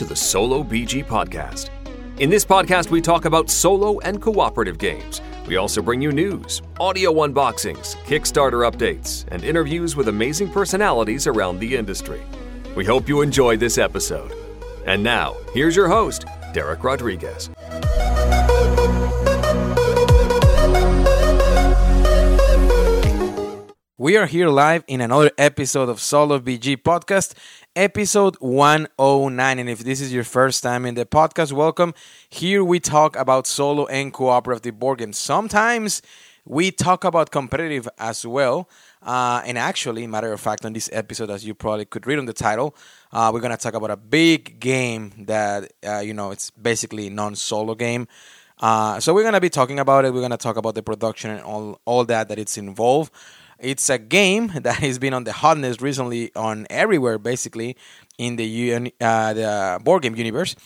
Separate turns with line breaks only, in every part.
To the Solo BG Podcast. In this podcast, we talk about solo and cooperative games. We also bring you news, audio unboxings, Kickstarter updates, and interviews with amazing personalities around the industry. We hope you enjoyed this episode. And now, here's your host, Derek Rodriguez.
We are here live in another episode of Solo BG Podcast, episode 109. And if this is your first time in the podcast, welcome. Here we talk about solo and cooperative board games. Sometimes we talk about competitive as well. Uh, and actually, matter of fact, on this episode, as you probably could read on the title, uh, we're gonna talk about a big game that uh, you know it's basically non-solo game. Uh, so we're gonna be talking about it. We're gonna talk about the production and all all that that it's involved. It's a game that has been on the hotness recently on everywhere, basically in the uh, the board game universe.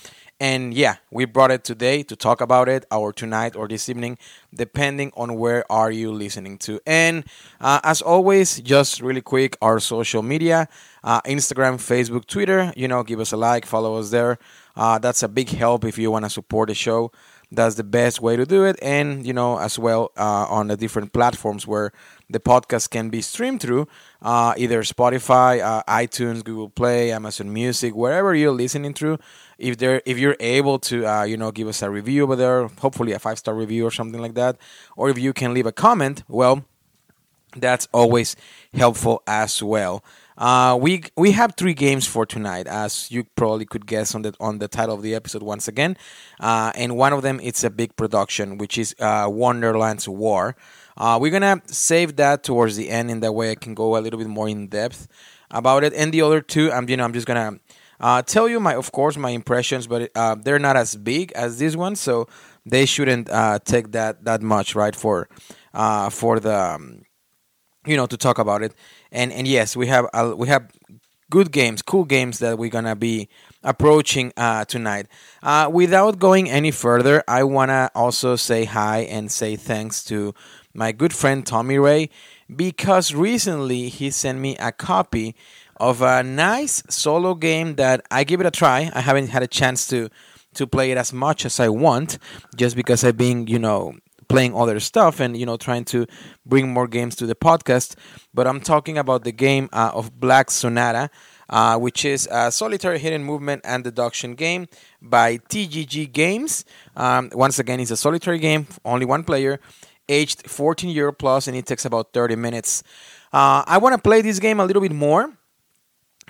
And yeah, we brought it today to talk about it, or tonight, or this evening, depending on where are you listening to. And uh, as always, just really quick, our social media, uh, Instagram, Facebook, Twitter. You know, give us a like, follow us there. Uh, that's a big help if you want to support the show that's the best way to do it and you know as well uh, on the different platforms where the podcast can be streamed through uh, either spotify uh, itunes google play amazon music wherever you're listening through if there if you're able to uh, you know give us a review over there hopefully a five star review or something like that or if you can leave a comment well that's always helpful as well uh, we we have three games for tonight, as you probably could guess on the on the title of the episode once again. Uh, and one of them it's a big production, which is uh, Wonderland's War. Uh, we're gonna save that towards the end, in that way I can go a little bit more in depth about it. And the other two, I'm you know I'm just gonna uh, tell you my of course my impressions, but uh, they're not as big as this one, so they shouldn't take that that much right for for the um, you know to talk about it and and yes we have uh, we have good games cool games that we're gonna be approaching uh, tonight uh, without going any further i wanna also say hi and say thanks to my good friend tommy ray because recently he sent me a copy of a nice solo game that i give it a try. I haven't had a chance to to play it as much as i want just because i've been you know playing other stuff and you know trying to bring more games to the podcast. But i'm talking about the game uh, of black sonata uh, which is a solitary hidden movement and deduction game by tgg games. Um, once again it's a solitary game only one player aged 14 year plus and it takes about 30 minutes. Uh, i want to play this game a little bit more.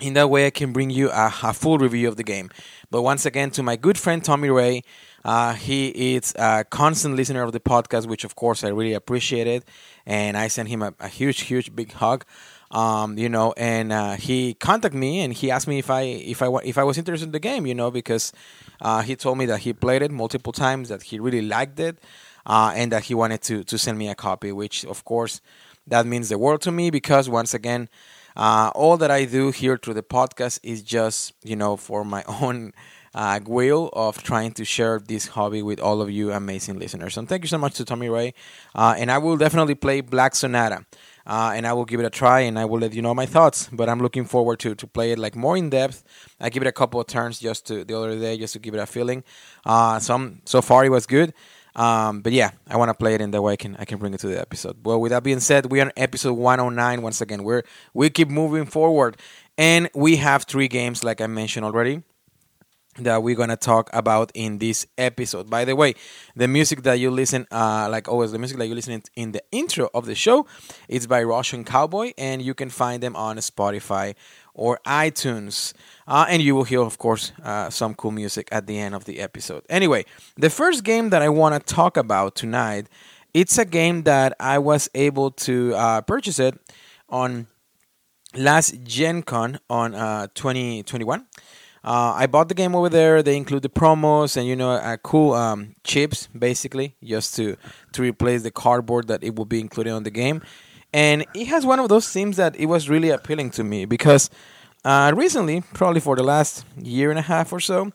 In that way i can bring you a, a full review of the game. But once again to my good friend tommy ray uh, he is a constant listener of the podcast, which of course I really appreciate it, and I sent him a, a huge, huge, big hug. Um, you know, and uh, he contacted me and he asked me if I if I if I was interested in the game, you know, because uh, he told me that he played it multiple times, that he really liked it, uh, and that he wanted to to send me a copy. Which of course that means the world to me because once again, uh, all that I do here through the podcast is just you know for my own uh, will of trying to share this hobby with all of you amazing listeners. And thank you so much to Tommy Ray. Uh, and I will definitely play Black Sonata. Uh, and I will give it a try and I will let you know my thoughts. But I'm looking forward to to play it like more in depth. I give it a couple of turns just to the other day just to give it a feeling. Uh, some so far it was good. Um, but yeah, I want to play it in the way I can I can bring it to the episode. Well, with that being said, we are on episode 109 once again. We're we keep moving forward, and we have three games like I mentioned already that we're gonna talk about in this episode. By the way, the music that you listen, uh, like always, the music that you listen in the intro of the show, it's by Russian Cowboy, and you can find them on Spotify or iTunes. Uh, and you will hear, of course, uh, some cool music at the end of the episode. Anyway, the first game that I want to talk about tonight, it's a game that I was able to uh, purchase it on last Gen Con on 2021. Uh, I bought the game over there. They include the promos and you know uh, cool um, chips basically just to to replace the cardboard that it will be included on the game. And it has one of those themes that it was really appealing to me because uh, recently, probably for the last year and a half or so,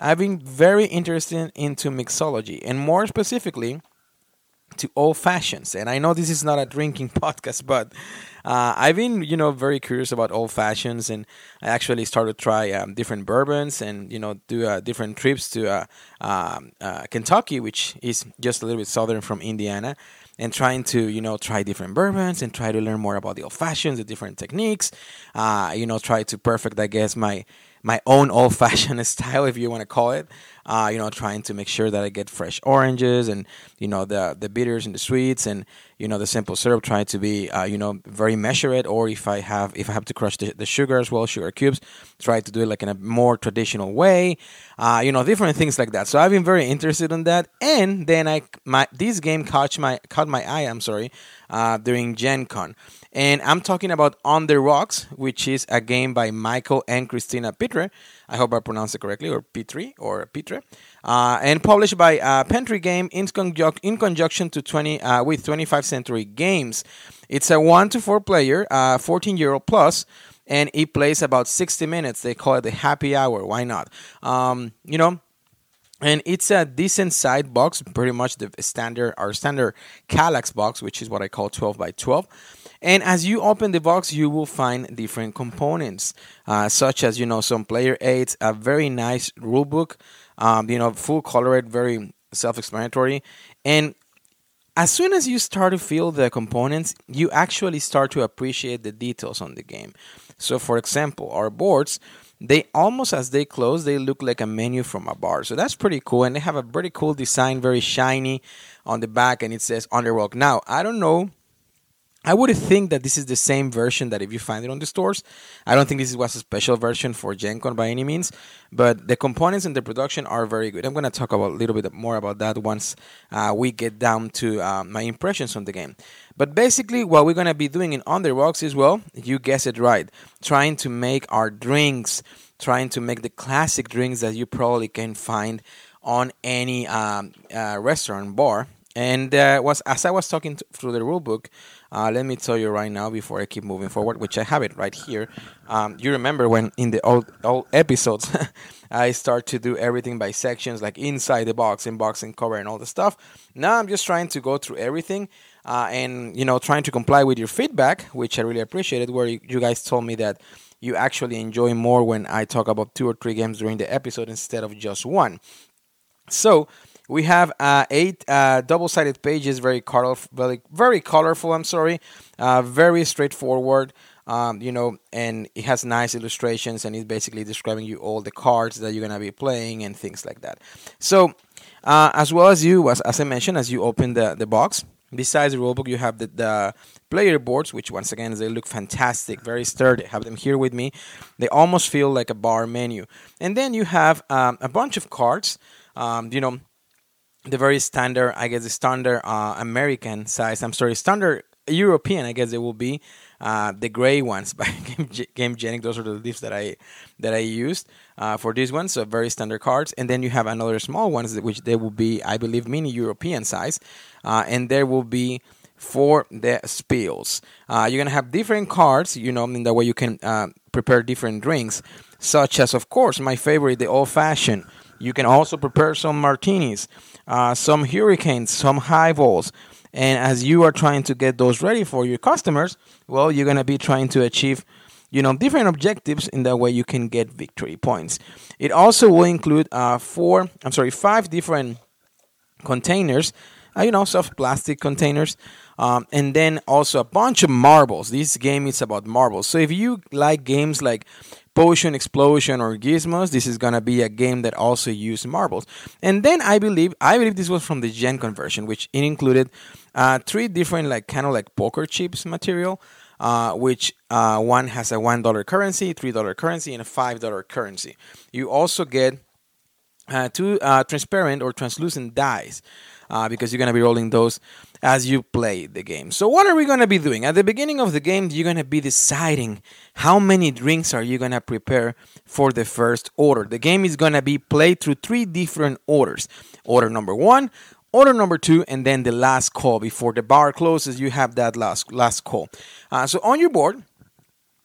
I've been very interested into mixology and more specifically to old fashions. And I know this is not a drinking podcast, but uh, I've been, you know, very curious about old fashions, and I actually started to try um, different bourbons and you know do uh, different trips to uh, um, uh, Kentucky, which is just a little bit southern from Indiana, and trying to you know try different bourbons and try to learn more about the old fashions, the different techniques. Uh, you know, try to perfect, I guess, my my own old fashioned style, if you want to call it. Uh, you know, trying to make sure that I get fresh oranges and you know the the bitters and the sweets and you know the simple syrup. Trying to be uh, you know very measured, or if I have if I have to crush the, the sugar as well, sugar cubes, try to do it like in a more traditional way. Uh, you know, different things like that. So I've been very interested in that, and then I my this game caught my caught my eye. I'm sorry, uh, during Gen Con. And I'm talking about On the Rocks, which is a game by Michael and Christina Pitre. I hope I pronounced it correctly, or Pitre, or Pitre. Uh, and published by uh, Game in, in conjunction to 20 uh, with 25th Century Games. It's a one to four player, uh, 14 euro plus, and it plays about 60 minutes. They call it the happy hour. Why not? Um, you know, and it's a decent side box, pretty much the standard our standard Kallax box, which is what I call 12 by 12. And as you open the box, you will find different components, uh, such as you know some player aids, a very nice rule book, um, you know, full colored, very self-explanatory, and as soon as you start to feel the components, you actually start to appreciate the details on the game. So, for example, our boards they almost as they close they look like a menu from a bar. So that's pretty cool and they have a pretty cool design very shiny on the back and it says underworld now i don't know I would think that this is the same version that if you find it on the stores. I don't think this was a special version for Gen Con by any means, but the components and the production are very good. I'm going to talk about a little bit more about that once uh, we get down to uh, my impressions on the game. But basically, what we're going to be doing in Rocks is well, you guess it right, trying to make our drinks, trying to make the classic drinks that you probably can find on any um, uh, restaurant bar. And uh, was as I was talking to, through the rule book, uh, let me tell you right now before I keep moving forward, which I have it right here. Um, you remember when in the old old episodes, I start to do everything by sections, like inside the box, unboxing, cover, and all the stuff. Now I'm just trying to go through everything. Uh, and you know, trying to comply with your feedback, which I really appreciated. Where you guys told me that you actually enjoy more when I talk about two or three games during the episode instead of just one. So we have uh, eight uh, double-sided pages, very colorful, very, very colorful. I'm sorry, uh, very straightforward. Um, you know, and it has nice illustrations, and it's basically describing you all the cards that you're gonna be playing and things like that. So, uh, as well as you, as, as I mentioned, as you open the the box, besides the rulebook, you have the, the player boards, which once again they look fantastic, very sturdy. Have them here with me. They almost feel like a bar menu, and then you have um, a bunch of cards. Um, you know, the very standard, I guess, the standard uh, American size. I'm sorry, standard European. I guess it will be uh, the gray ones by Gamegenic. Those are the leaves that I that I used uh, for this one. So very standard cards, and then you have another small ones which they will be, I believe, mini European size, uh, and there will be for the spills. Uh, you're gonna have different cards, you know, in the way you can uh, prepare different drinks, such as, of course, my favorite, the old fashioned. You can also prepare some martinis uh, some hurricanes, some highballs. And as you are trying to get those ready for your customers, well, you're going to be trying to achieve you know different objectives in that way you can get victory points. It also will include uh, four i'm sorry five different containers uh, you know soft plastic containers um, and then also a bunch of marbles. This game is about marbles. So if you like games like Potion Explosion or Gizmos, this is gonna be a game that also uses marbles. And then I believe I believe this was from the Gen Con version, which it included uh, three different like kind of like poker chips material. Uh, which uh, one has a one dollar currency, three dollar currency, and a five dollar currency. You also get uh, two uh, transparent or translucent dice uh, because you're to be rolling those as you play the game. So what are we going to be doing? At the beginning of the game, you're going to be deciding how many drinks are you going to prepare for the first order. The game is going to be played through three different orders. Order number 1, order number 2, and then the last call before the bar closes, you have that last last call. Uh, so on your board,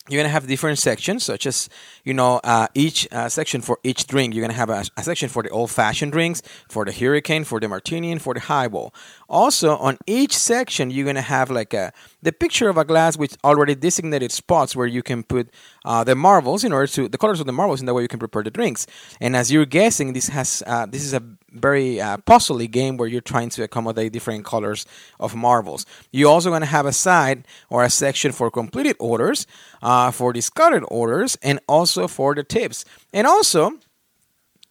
you're gonna have different sections such as you know uh, each uh, section for each drink you're gonna have a, a, section for the old fashioned drinks for the hurricane for the martini and for the highball. Also on each section you're gonna have like a the picture of a glass with already designated spots where you can put uh, the marbles in order to the colors of the marbles in that way you can prepare the drinks. And as you're guessing this has uh, this is a very uh, puzzly game where you're trying to accommodate different colors of marbles you're also gonna have a side or a section for completed orders uh, for discarded orders and also for the tips. And also,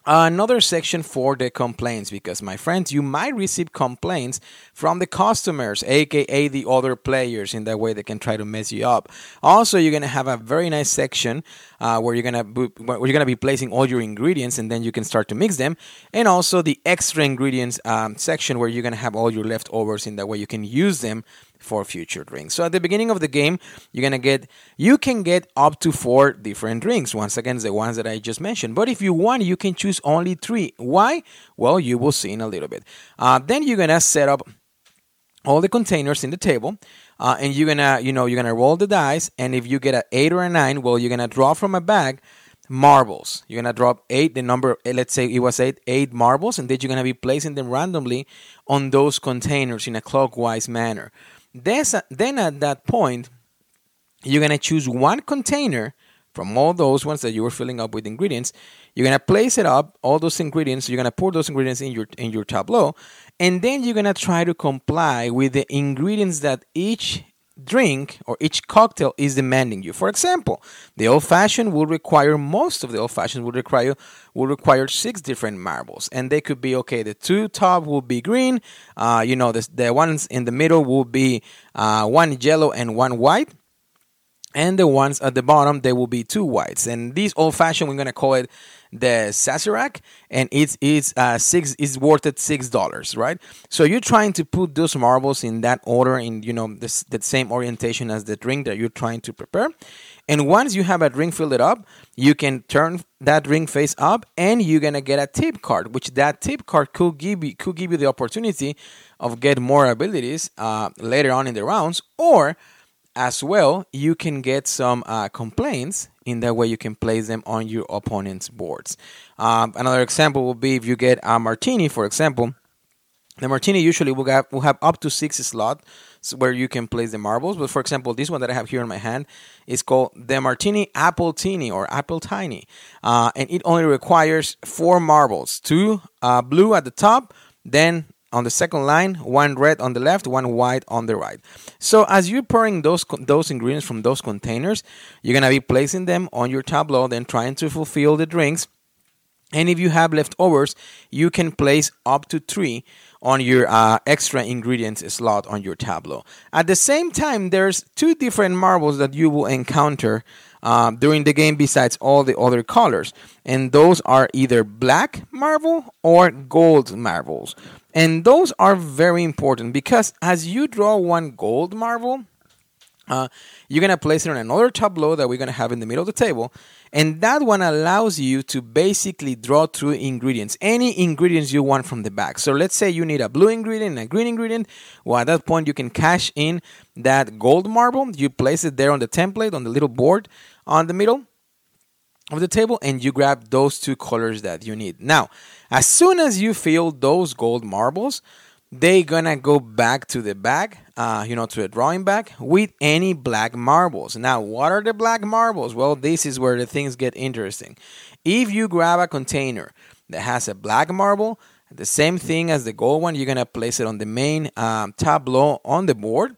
another section for the complaints because my friends you might receive complaints from the customers aka the other players in that way they can try to mess you up. Also you're to have a very nice section uh, where you're to where you're to be placing all your ingredients and then you can start to mix them. And also the extra ingredients um, section where you're to have all your leftovers in that way you can use them for future drinks. So at the beginning of the game, you're gonna get you can get up to four different drinks. Once again, the ones that I just mentioned. But if you want, you can choose only three. Why? Well, you will see in a little bit. Uh, then you're gonna set up all the containers in the table. Uh, and you're gonna, you know, you're gonna roll the dice, and if you get an eight or a nine, well, you're gonna draw from a bag marbles. You're gonna drop eight, the number, eh, let's say it was eight, eight marbles, and then you're gonna be placing them randomly on those containers in a clockwise manner. Then at that point, you're going to choose one container from all those ones that you were filling up with ingredients. You're going to place it up, all those ingredients, you're going to pour those ingredients in your in your tableau, and then you're going to try to comply with the ingredients that each drink or each cocktail is demanding you. For example, the old fashioned will require most of the old fashioned will require will require six different marbles, and they could be okay. The two top will be green. Uh, you know, the the ones in the middle will be uh, one yellow and one white. And the ones at the bottom, they will be two whites. And these old fashioned, we're gonna call it the Sazerac, and it's it's uh, six is worth it six dollars, right? So you're trying to put those marbles in that order, in you know this the same orientation as the drink that you're trying to prepare. And once you have a drink filled it up, you can turn that ring face up, and you're gonna get a tip card, which that tip card could give you could give you the opportunity of get more abilities uh, later on in the rounds, or as well, you can get some uh, complaints. In that way, you can place them on your opponent's boards. Um, another example will be if you get a martini, for example. The martini usually will have, will have up to six slots where you can place the marbles. But for example, this one that I have here in my hand is called the Martini Apple Teeny or Apple Tiny. Uh, and it only requires four marbles two uh, blue at the top, then on the second line, one red on the left, one white on the right. So as you're pouring those those ingredients from those containers, you're gonna be placing them on your tableau, then trying to fulfill the drinks. And if you have leftovers, you can place up to three on your uh, extra ingredients slot on your tableau. At the same time, there's two different marbles that you will encounter uh, during the game besides all the other colors, and those are either black marble or gold marbles. And those are very important because as you draw one gold marble, uh, you're going to place it on another tableau that we're going to have in the middle of the table. And that one allows you to basically draw through ingredients, any ingredients you want from the bag. So let's say you need a blue ingredient and a green ingredient. Well, at that point, you can cash in that gold marble. You place it there on the template, on the little board on the middle of the table, and you grab those two colors that you need. Now, as soon as you fill those gold marbles, they're gonna go back to the bag, uh, you know, to the drawing bag with any black marbles. Now, what are the black marbles? Well, this is where the things get interesting. If you grab a container that has a black marble, the same thing as the gold one, you're gonna place it on the main um, tableau on the board.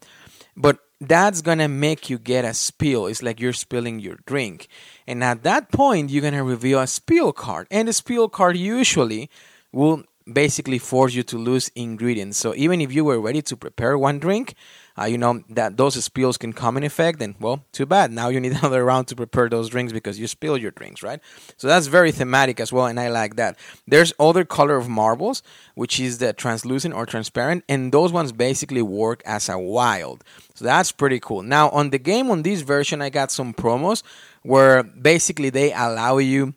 But that's gonna make you get a spill. It's like you're spilling your drink. And at that point, you're gonna reveal a spill card. And the spill card usually will basically force you to lose ingredients. So even if you were ready to prepare one drink, uh, you know that those spills can come in effect and well too bad. Now you need another round to prepare those drinks because you spill your drinks right? So that's very thematic as well and i like that. There's other color of marbles which is the translucent or transparent and those ones basically work as a wild. So that's pretty cool. Now on the game on this version i got some promos where basically they allow you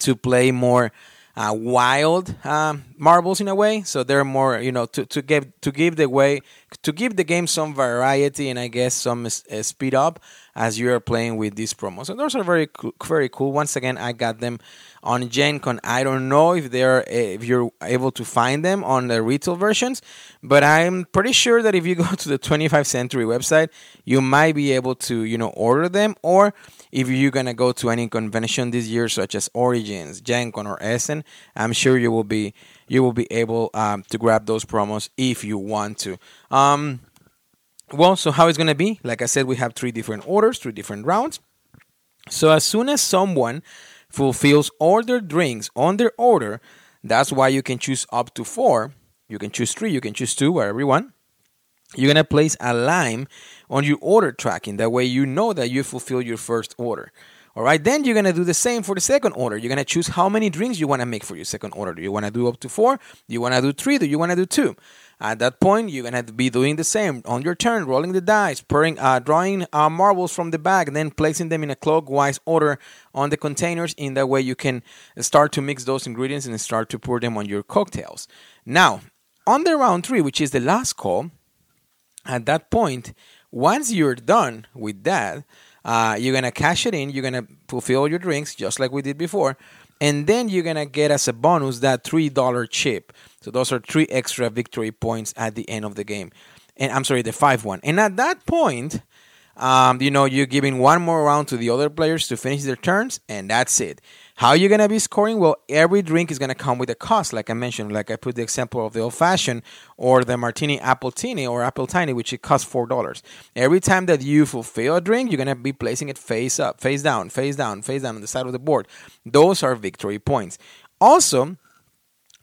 to play more uh, wild um, marbles in a way. So they're more, you know, to, to give to give the way to give the game some variety and I guess some uh, speed up. as you are playing with these promos. And those are very very cool. Once again, I got them on Gen Con. I don't know if they're if you're able to find them on the retail versions, but I'm pretty sure that if you go to the 25th Century website, you might be able to you know order them. Or if you're gonna go to any convention this year, such as Origins, Gen Con, or Essen, I'm sure you will be you will be able um, to grab those promos if you want to. Um, well, so how it's gonna be? Like I said, we have three different orders, three different rounds. So as soon as someone fulfills all their drinks on their order. That's why you can choose up to four. You can choose three, you can choose two, whatever you want. You're gonna place a line on your order tracking. That way you know that you fulfill your first order. All right, then you're gonna do the same for the second order. You're gonna choose how many drinks you wanna make for your second order. Do you wanna do up to four? Do you wanna do three? Do you wanna do two? At that point, you're gonna be doing the same on your turn, rolling the dice, pouring, uh, drawing uh, marbles from the bag, then placing them in a clockwise order on the containers. In that way, you can start to mix those ingredients and start to pour them on your cocktails. Now, on the round three, which is the last call, at that point, once you're done with that, uh, you're gonna cash it in. You're gonna fulfill your drinks just like we did before, and then you're gonna get as a bonus that three dollar chip. So those are three extra victory points at the end of the game. And I'm sorry, the five one. And at that point, um, you know, you're giving one more round to the other players to finish their turns, and that's it. How are you gonna be scoring? Well, every drink is gonna come with a cost, like I mentioned. Like I put the example of the old fashioned or the martini apple appletini or apple tiny, which it costs four dollars. Every time that you fulfill a drink, you're gonna be placing it face up, face down, face down, face down on the side of the board. Those are victory points. Also,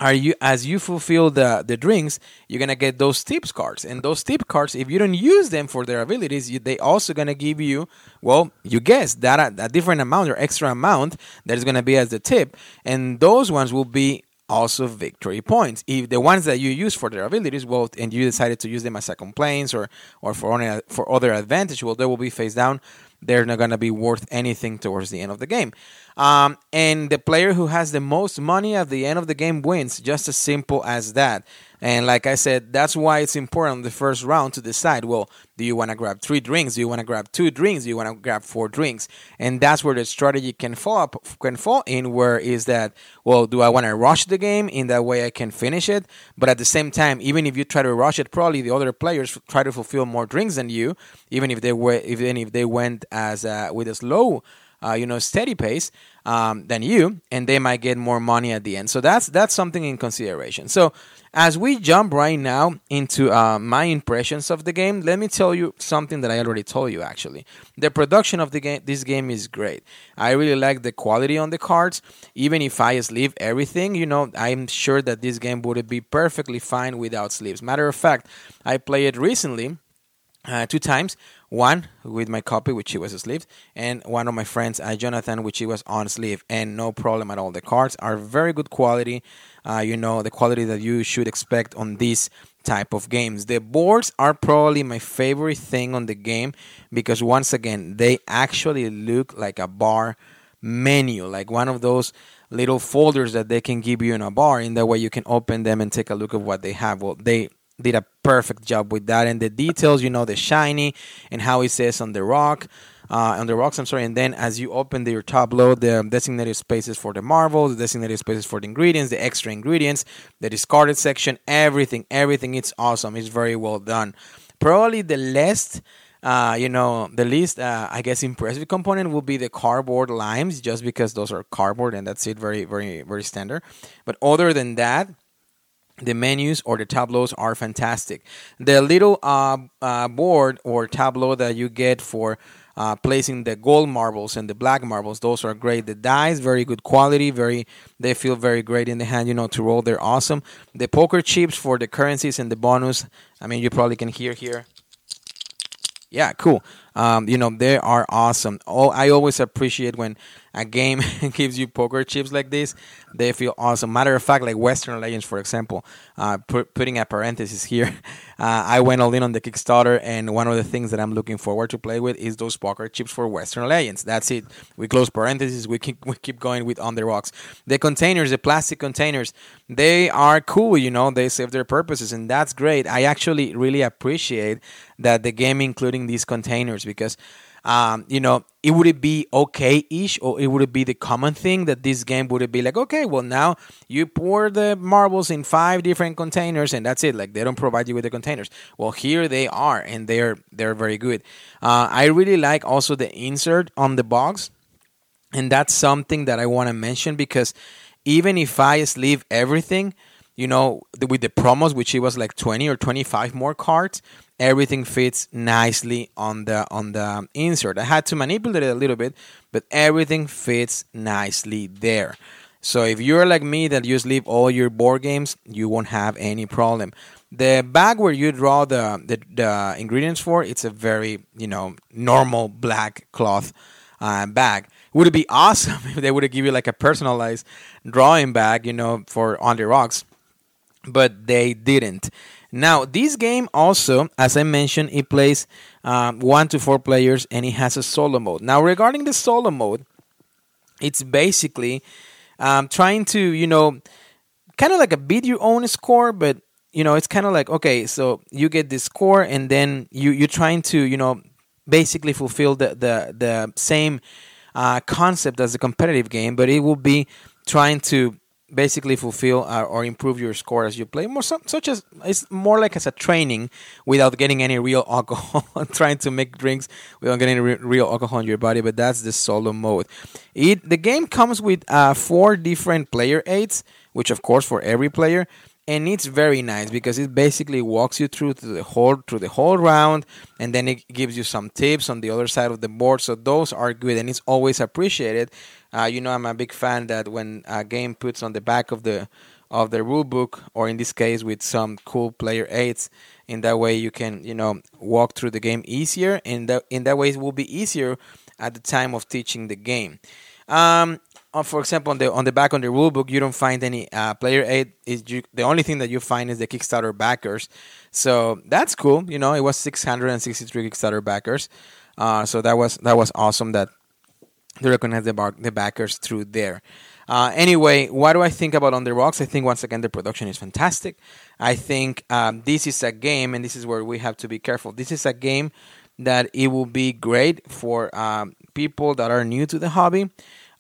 are you as you fulfill the the drinks you're gonna get those tips cards and those tip cards if you don't use them for their abilities you, they also gonna give you well you guess that uh, a, a different amount or extra amount that is gonna be as the tip and those ones will be also victory points. If the ones that you use for their abilities, well, and you decided to use them as second planes or or for only, uh, for other advantage, well, they will be face down. They're not gonna be worth anything towards the end of the game. Um, and the player who has the most money at the end of the game wins. Just as simple as that. And like I said, that's why it's important the first round to decide well, do you want to grab three drinks? Do you want to grab two drinks? Do you want to grab four drinks? And that's where the strategy can fall up, can fall in. Where is that? Well, do I want to rush the game in that way I can finish it? But at the same time, even if you try to rush it, probably the other players try to fulfill more drinks than you, even if they were, even if they went as uh, with a slow uh, you know, steady pace um, than you, and they might get more money at the end. So that's that's something in consideration. So as we jump right now into uh, my impressions of the game, let me tell you something that I already told you. Actually, the production of the game, this game is great. I really like the quality on the cards. Even if I sleeve everything, you know, I'm sure that this game would be perfectly fine without sleeves. Matter of fact, I played it recently uh, two times. One with my copy, which he was sleeved, and one of my friends, uh, Jonathan, which he was on sleeve, and no problem at all. The cards are very good quality. Uh, you know the quality that you should expect on these type of games. The boards are probably my favorite thing on the game because once again they actually look like a bar menu, like one of those little folders that they can give you in a bar. In that way, you can open them and take a look at what they have. Well, they did a perfect job with that. And the details you know the shiny and how it says on the rock uh, on the rocks i'm sorry. And then as you open the, your tableau the designated spaces for the marbles the designated spaces for the ingredients the extra ingredients the discarded section everything everything it's awesome. It's very well done. Probably the least uh, you know, the least, uh, I guess, impressive component will be the cardboard limes, just because those are cardboard and that's it, very, very, very standard. But other than that, the menus or the tableaus are fantastic. The little uh, uh, board or tableau that you get for uh, placing the gold marbles and the black marbles, those are great. The dice, very good quality, very they feel very great in the hand. You know, to roll, they're awesome. The poker chips for the currencies and the bonus. I mean, you probably can hear here. Yeah, cool. Um, you know, they are awesome. Oh, I always appreciate when a game gives you poker chips like this, they feel awesome. Matter of fact, like Western Legends, for example, uh, put, putting a parenthesis here, uh, I went all in on the Kickstarter, and one of the things that I'm looking forward to play with is those poker chips for Western Legends. That's it. We close parentheses. We keep we keep going with on the rocks. The containers, the plastic containers, they are cool. You know, they serve their purposes, and that's great. I actually really appreciate that the game including these containers because um, you know, it would it be okay-ish, or it would it be the common thing that this game would it be like, okay, well now you pour the marbles in five different containers and that's it. Like they don't provide you with the containers. Well, here they are, and they're they're very good. Uh, I really like also the insert on the box, and that's something that I want to mention because even if I sleeve everything, you know, with the promos, which it was like 20 or 25 more cards, everything fits nicely on the on the insert. I had to manipulate it a little bit, but everything fits nicely there. So if you're like me that you sleeve all your board games, you won't have any problem. The bag where you draw the, the, the ingredients for, it's a very, you know, normal black cloth uh, bag. Would it be awesome if they would have give you like a personalized drawing bag, you know, for on the rocks? But they didn't. Now, this game also, as I mentioned, it plays um, one to four players and it has a solo mode. Now, regarding the solo mode, it's basically um, trying to, you know, kind of like a beat your own score, but you know, it's kind of like okay, so you get this score, and then you you're trying to, you know, basically fulfill the the the same uh, concept as a competitive game, but it will be trying to basically fulfill uh, or improve your score as you play. More such as it's more like as a training without getting any real alcohol trying to make drinks without getting any re- real alcohol in your body but that's the solo mode. It the game comes with uh, four different player aids which of course for every player and it's very nice because it basically walks you through the whole through the whole round and then it gives you some tips on the other side of the board. So those are good and it's always appreciated. Uh, you know i'm a big fan that when a game puts on the back of the of the rule book or in this case with some cool player aids in that way you can you know walk through the game easier and that in that way it will be easier at the time of teaching the game. Um, for example, on the on the back on the rule book, you don't find any uh, player aid. Is the only thing that you find is the Kickstarter backers. So that's cool. You know, it was 663 Kickstarter backers. Uh, so that was that was awesome that they recognize the, bar- the backers through there. Uh, anyway, what do I think about On the Rocks? I think once again the production is fantastic. I think um, this is a game, and this is where we have to be careful. This is a game that it will be great for um, people that are new to the hobby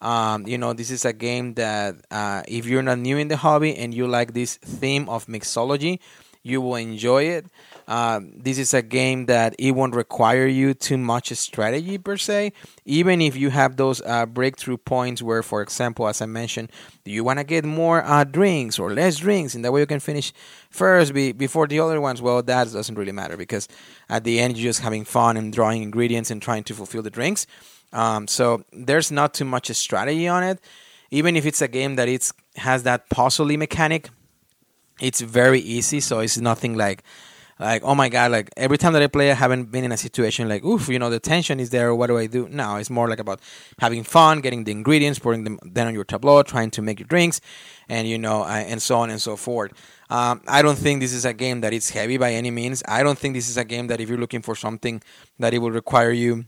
um, you know, this is a game that uh, if you're not new in the hobby and you like this theme of mixology, you will enjoy it. Uh, this is a game that it won't require you too much strategy per se. Even if you have those uh, breakthrough points where, for example, as I mentioned, you want to get more uh, drinks or less drinks, and that way you can finish first be, before the other ones. Well, that doesn't really matter because at the end you're just having fun and drawing ingredients and trying to fulfill the drinks. Um, so there's not too much strategy on it. Even if it's a game that it's has that puzzly mechanic, it's very easy. So it's nothing like like oh my god like every time that i play i haven't been in a situation like oof you know the tension is there what do i do now it's more like about having fun getting the ingredients putting them then on your tableau trying to make your drinks and you know and so on and so forth um, i don't think this is a game that it's heavy by any means i don't think this is a game that if you're looking for something that it will require you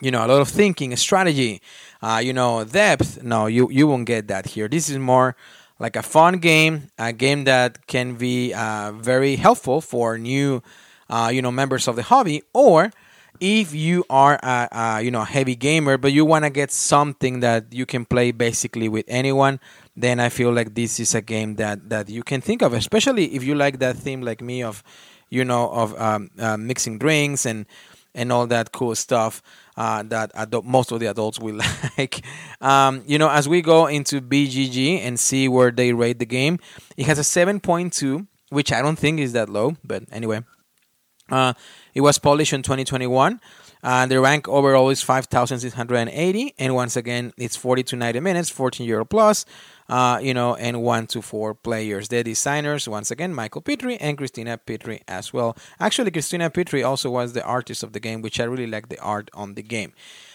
you know a lot of thinking strategy uh, you know depth. No you you won't get that here. This is more like a fun game a game that can be uh, very helpful for new uh, you know members of the hobby or if you are a, a you know heavy gamer but you want to get something that you can play basically with anyone then i feel like this is a game that that you can think of especially if you like that theme like me of you know of um, uh, mixing drinks and and all that cool stuff uh, that adult, most of the adults will like. Um, you know, as we go into BGG and see where they rate the game, it has a 7.2, which I don't think is that low, but anyway. Uh, it was published in 2021. Uh, the rank overall is 5,680, and once again, it's 40 to 90 minutes, 14 euro plus uh, you know, and one to four players. The designers, once again, Michael Petrie and Christina Petrie as well. Actually, Christina Petrie also was the artist of the game, which I really like the art on the game.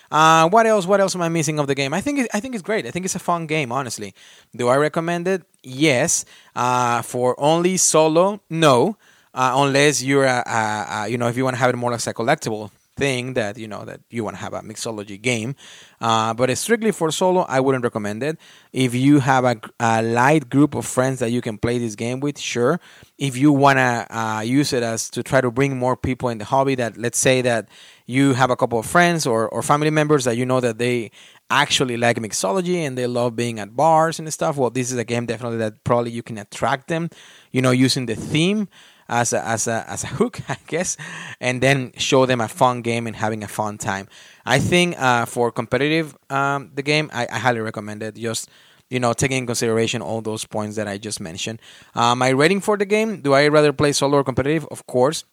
Uh, what else? What else am I missing of the game? I think it, I think it's great. I think it's a fun game. Honestly, do I recommend it? Yes. Uh, for only solo, no. Uh, unless you're a, a, a, you know if you want to have it more like a collectible thing that you know that you want to have a mixology game. Uh, but strictly for solo, I wouldn't recommend it. If you have a, a, light group of friends that you can play this game with, sure. If you want to uh, use it as to try to bring more people in the hobby, that let's say that you have a couple of friends or, or family members that you know that they actually like mixology and they love being at bars and stuff, well, this is a game definitely that probably you can attract them, you know, using the theme as a, as a, as a hook, I guess, and then show them a fun game and having a fun time. I think uh, for competitive um, the game, I, I, highly recommend it. Just you know, taking in consideration all those points that I just mentioned. Uh, my rating for the game: Do I rather play solo or competitive? Of course,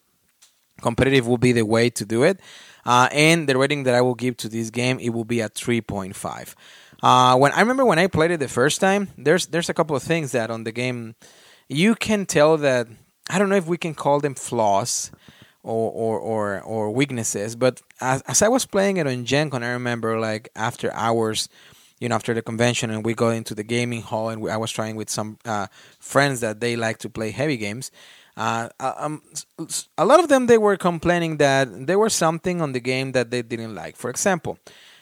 competitive will be the way to do it. Uh, and the rating that I will give to this game, it will be a 3.5. Uh, when I remember when I played it the first time, there's there's a couple of things that on the game you can tell that I don't know if we can call them flaws or or or, or weaknesses, but as, as I was playing it on Gen Con, I remember like after hours, you know, after the convention, and we go into the gaming hall, and we, I was trying with some uh, friends that they like to play heavy games. Uh, uh um, a lot of them they were complaining that there was something on the game that they didn't like. For example,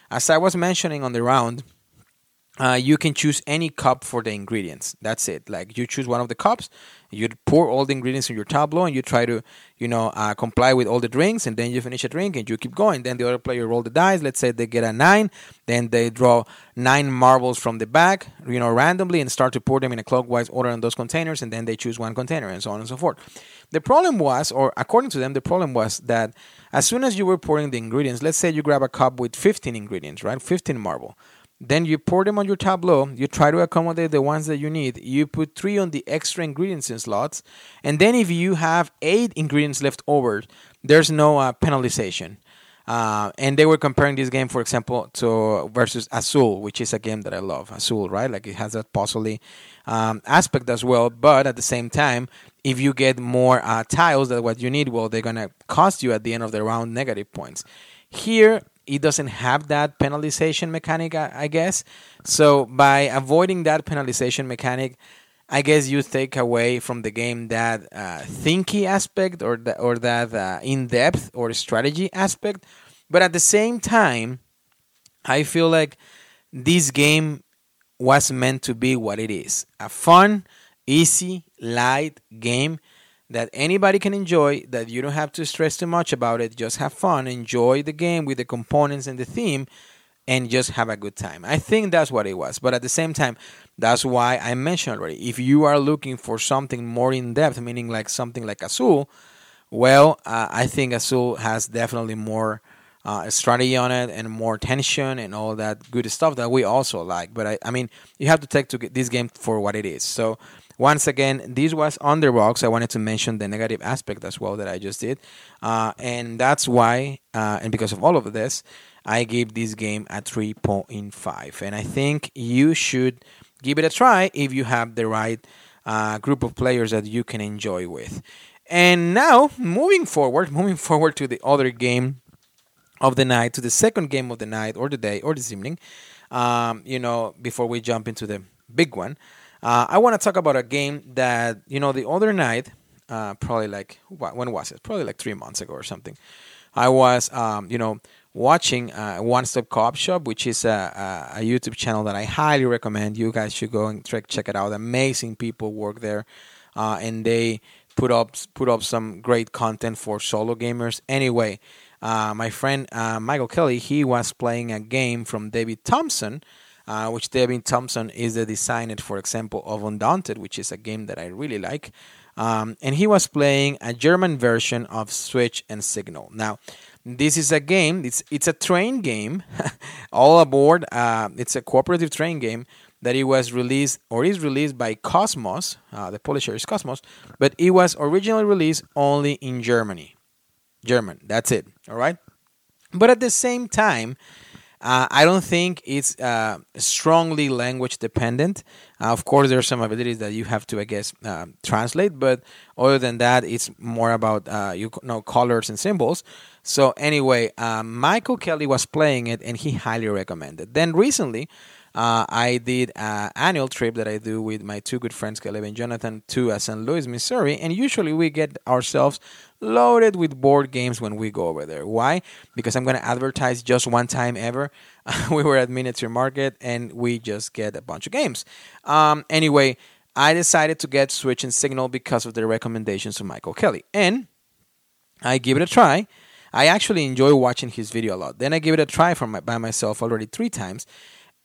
as I was mentioning on the round, uh, you can choose any cup for the ingredients. That's it. Like you choose one of the cups, you pour all the ingredients in your tableau, and you try to, you know, uh, comply with all the drinks, and then you finish a drink and you keep going. Then the other player roll the dice. Let's say they get a nine, then they draw nine marbles from the back, you know, randomly, and start to pour them in a clockwise order in those containers, and then they choose one container, and so on and so forth. The problem was, or according to them, the problem was that as soon as you were pouring the ingredients, let's say you grab a cup with 15 ingredients, right, 15 marble then you pour them on your tableau. You try to accommodate the ones that you need. You put three on the extra ingredients in slots. And then if you have eight ingredients left over, there's no uh, penalization. Uh, and they were comparing this game, for example, to versus Azul, which is a game that I love. Azul, right? Like it has that puzzly um, aspect as well. But at the same time, if you get more uh, tiles than what you need, well, they're gonna cost you at the end of the round negative points. Here, it doesn't have that penalization mechanic, I, guess. So by avoiding that penalization mechanic, I guess you take away from the game that uh, thinky aspect or that or that uh, in depth or strategy aspect. But at the same time, I feel like this game was meant to be what it is a fun, easy, light game that anybody can enjoy, that you don't have to stress too much about it. Just have fun, enjoy the game with the components and the theme, and just have a good time. I think that's what it was. But at the same time, that's why I mentioned already. If you are looking for something more in depth, meaning like something like Azul, well, uh, I think Azul has definitely more uh, strategy on it and more tension and all that good stuff that we also like. But I, I mean, you have to take to this game for what it is. So once again, this was on the rocks. I wanted to mention the negative aspect as well that I just did. Uh, and that's why, uh, and because of all of this, I gave this game a 3.5. And I think you should give it a try if you have the right uh, group of players that you can enjoy with. And now, moving forward, moving forward to the other game of the night, to the second game of the night or the day or this evening, um, you know, before we jump into the big one. Uh, I want to talk about a game that you know the other night, uh, probably like when was it? Probably like three months ago or something. I was, um, you know, watching uh, One Stop Co-op Shop, which is a, a, YouTube channel that I highly recommend. You guys should go and check check it out. Amazing people work there, uh, and they put up put up some great content for solo gamers. Anyway, uh, my friend uh, Michael Kelly, he was playing a game from David Thompson uh, which David Thompson is the designer, for example, of Undaunted, which is a game that I really like. Um, and he was playing a German version of Switch and Signal. Now, this is a game. It's it's a train game, all aboard. Uh, it's a cooperative train game that it was released or is released by Kosmos. Uh, the publisher is Kosmos, but it was originally released only in Germany. German. That's it. All right. But at the same time, uh, I don't think it's uh, strongly language dependent. Uh, of course, there are some abilities that you have to, I guess, uh, translate, but other than that, it's more about uh, you know colors and symbols. So anyway, uh, Michael Kelly was playing it, and he highly recommended. Then recently, I did an annual trip that I do with my two good friends, Caleb and Jonathan, to St. Louis, Missouri, and usually we get ourselves loaded with board games when we go over there. Why? Because I'm going to advertise just one time ever. we were at Miniature Market and we just get a bunch of games. Um, anyway, I decided to get Switch and Signal because of the recommendations of Michael Kelly. And I give it a try. I actually enjoy watching his video a lot. Then I give it a try for my, by myself already three times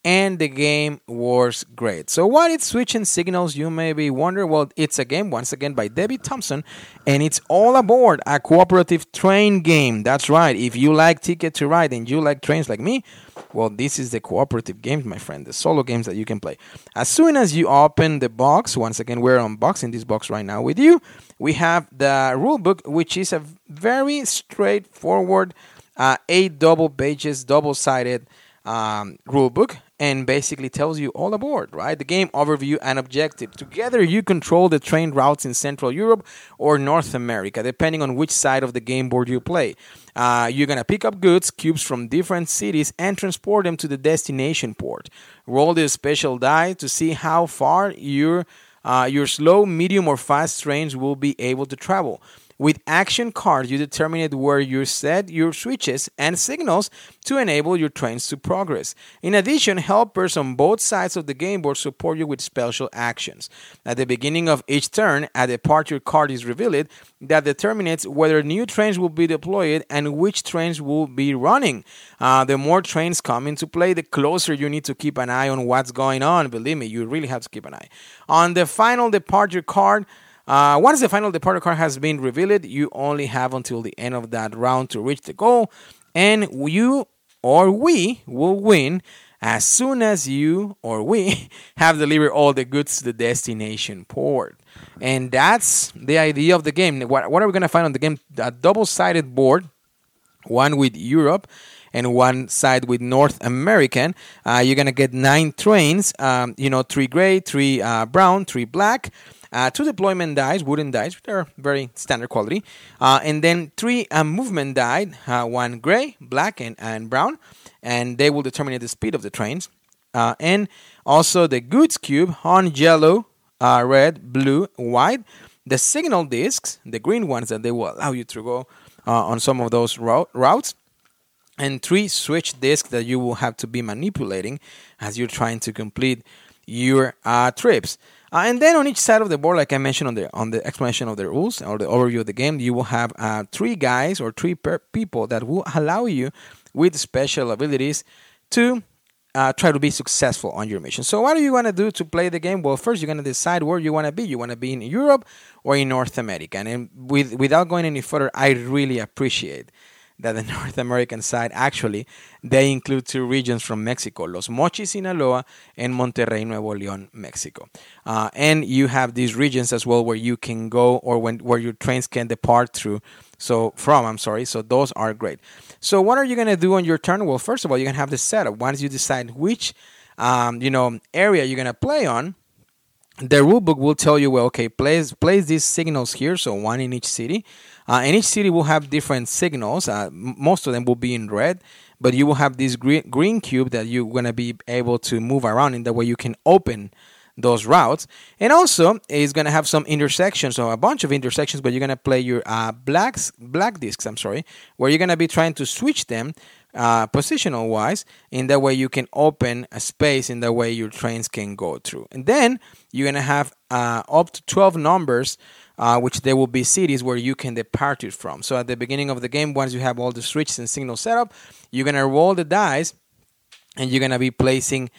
and the game was great. So, what is Switch and Signals? You may be wondering. Well, it's a game once again by David Thompson, and it's all aboard a cooperative train game. That's right. If you like Ticket to Ride and you like trains like me, well, this is the cooperative games, my friend, the solo games that you can play. As soon as you open the box, once again, we're unboxing this box right now with you. We have the rule book, which is a very straightforward, uh, eight double pages, double sided um, rule book and basically tells you all aboard, right? The game overview and objective. Together, you control the train routes in Central Europe or North America, depending on which side of the game board you play. Uh, you're gonna pick up goods, cubes from different cities, and transport them to the destination port. Roll the special die to see how far your uh, your slow, medium, or fast trains will be able to travel. With action cards, you determine where you set your switches and signals to enable your trains to progress. In addition, helpers on both sides of the game board support you with special actions. At the beginning of each turn, a departure card is revealed that determines whether new trains will be deployed and which trains will be running. Uh, the more trains come into play, the closer you need to keep an eye on what's going on. Believe me, you really have to keep an eye. On the final departure card, uh, once the final departure card has been revealed, you only have until the end of that round to reach the goal, and you or we will win as soon as you or we have delivered all the goods to the destination port. And that's the idea of the game. What, what are we going to find on the game? A double sided board, one with Europe and one side with North American. Uh, you're going to get nine trains, um, you know, three gray, three uh, brown, three black uh, two deployment dies, wooden dies, they're very standard quality, uh, and then three uh, movement die, uh, one gray, black, and, and brown, and they will determine the speed of the trains. Uh, and also the goods cube on yellow, red, blue, white. The signal discs, the green ones that they will allow you to go on some of those routes and three switch discs that you will have to be manipulating as you're trying to complete your uh, trips. Uh, and then on each side of the board, like I mentioned on the on the explanation of the rules or the overview of the game, you will have uh, three guys or three people that will allow you with special abilities to uh, try to be successful on your mission. So, what are you going to do to play the game? Well, first you're going to decide where you want to be. You want to be in Europe or in North America. And with, without going any further, I really appreciate that the North American side actually they include two regions from Mexico, Los Mochis, Sinaloa, and Monterrey, Nuevo León, Mexico. Uh, and you have these regions as well where you can go or when where your trains can depart through. So from I'm sorry. So those are great. So what are you gonna do on your turn? Well, first of all, you're gonna have the setup. Once you decide which um, you know area you're gonna play on, the rulebook will tell you well okay place place these signals here so one in each city uh, and each city will have different signals uh, most of them will be in red but you will have this green, green cube that you're going to be able to move around in the way you can open those routes and also it's going to have some intersections or a bunch of intersections but you're going to play your uh, blacks black discs i'm sorry where you're going to be trying to switch them uh, positional wise. In that way, you can open a space in the way your trains can go through. And then you're going to have uh, up to 12 numbers. Uh, which there will be cities where you can depart it from. So at the beginning of the game, once you have all the switches and signals set up, you're gonna roll the dice, and you're gonna be placing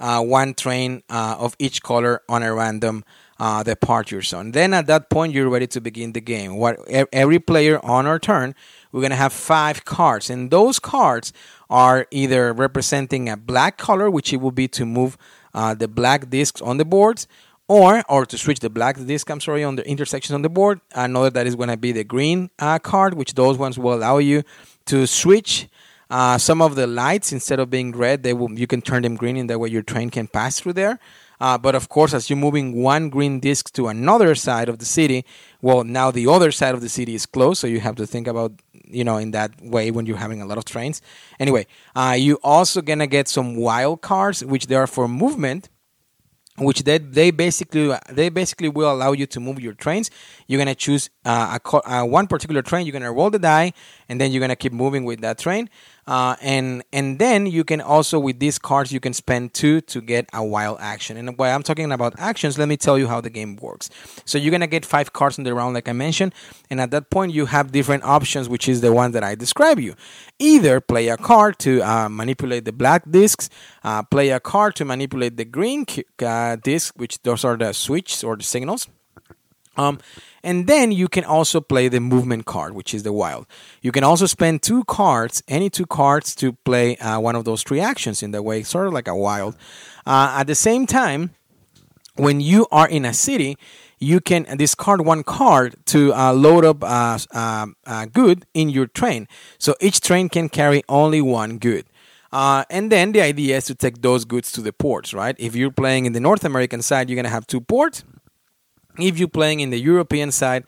uh, one train uh, of each color on a random uh, departure zone. Then at that point, you're ready to begin the game. What every player on our turn we're to have five cards. And those cards are either representing a black color, which it will be to move uh, the black discs on the boards, or or to switch the black disc, I'm sorry, on the intersections on the board. Another that is going to be the green uh, card, which those ones will allow you to switch uh, some of the lights instead of being red. They will you can turn them green, in that way your train can pass through there. Uh, but of course, as you're moving one green disc to another side of the city, well, now the other side of the city is closed, so you have to think about you know in that way when you're having a lot of trains anyway uh, you also gonna get some wild cards which they are for movement which they, they basically they basically will allow you to move your trains. You're gonna choose uh, a, uh, one particular train. You're gonna roll the die, and then you're gonna keep moving with that train. Uh, and and then you can also with these cards you can spend two to get a wild action. And while I'm talking about actions, let me tell you how the game works. So you're gonna get five cards in the round, like I mentioned, and at that point you have different options, which is the one that I describe you. Either play a card to uh, manipulate the black discs, uh, play a card to manipulate the green uh, disc, which those are the switches or the signals. Um, and then you can also play the movement card, which is the wild. You can also spend two cards, any two cards, to play uh, one of those three actions in the way, sort of like a wild. Uh, at the same time, when you are in a city, you can discard one card to uh, load up uh, uh, uh, good in your train. So each train can carry only one good. Uh, and then the idea is to take those goods to the ports, right? If you're playing in the North American side, you're going to have two ports. If you're playing in the European side,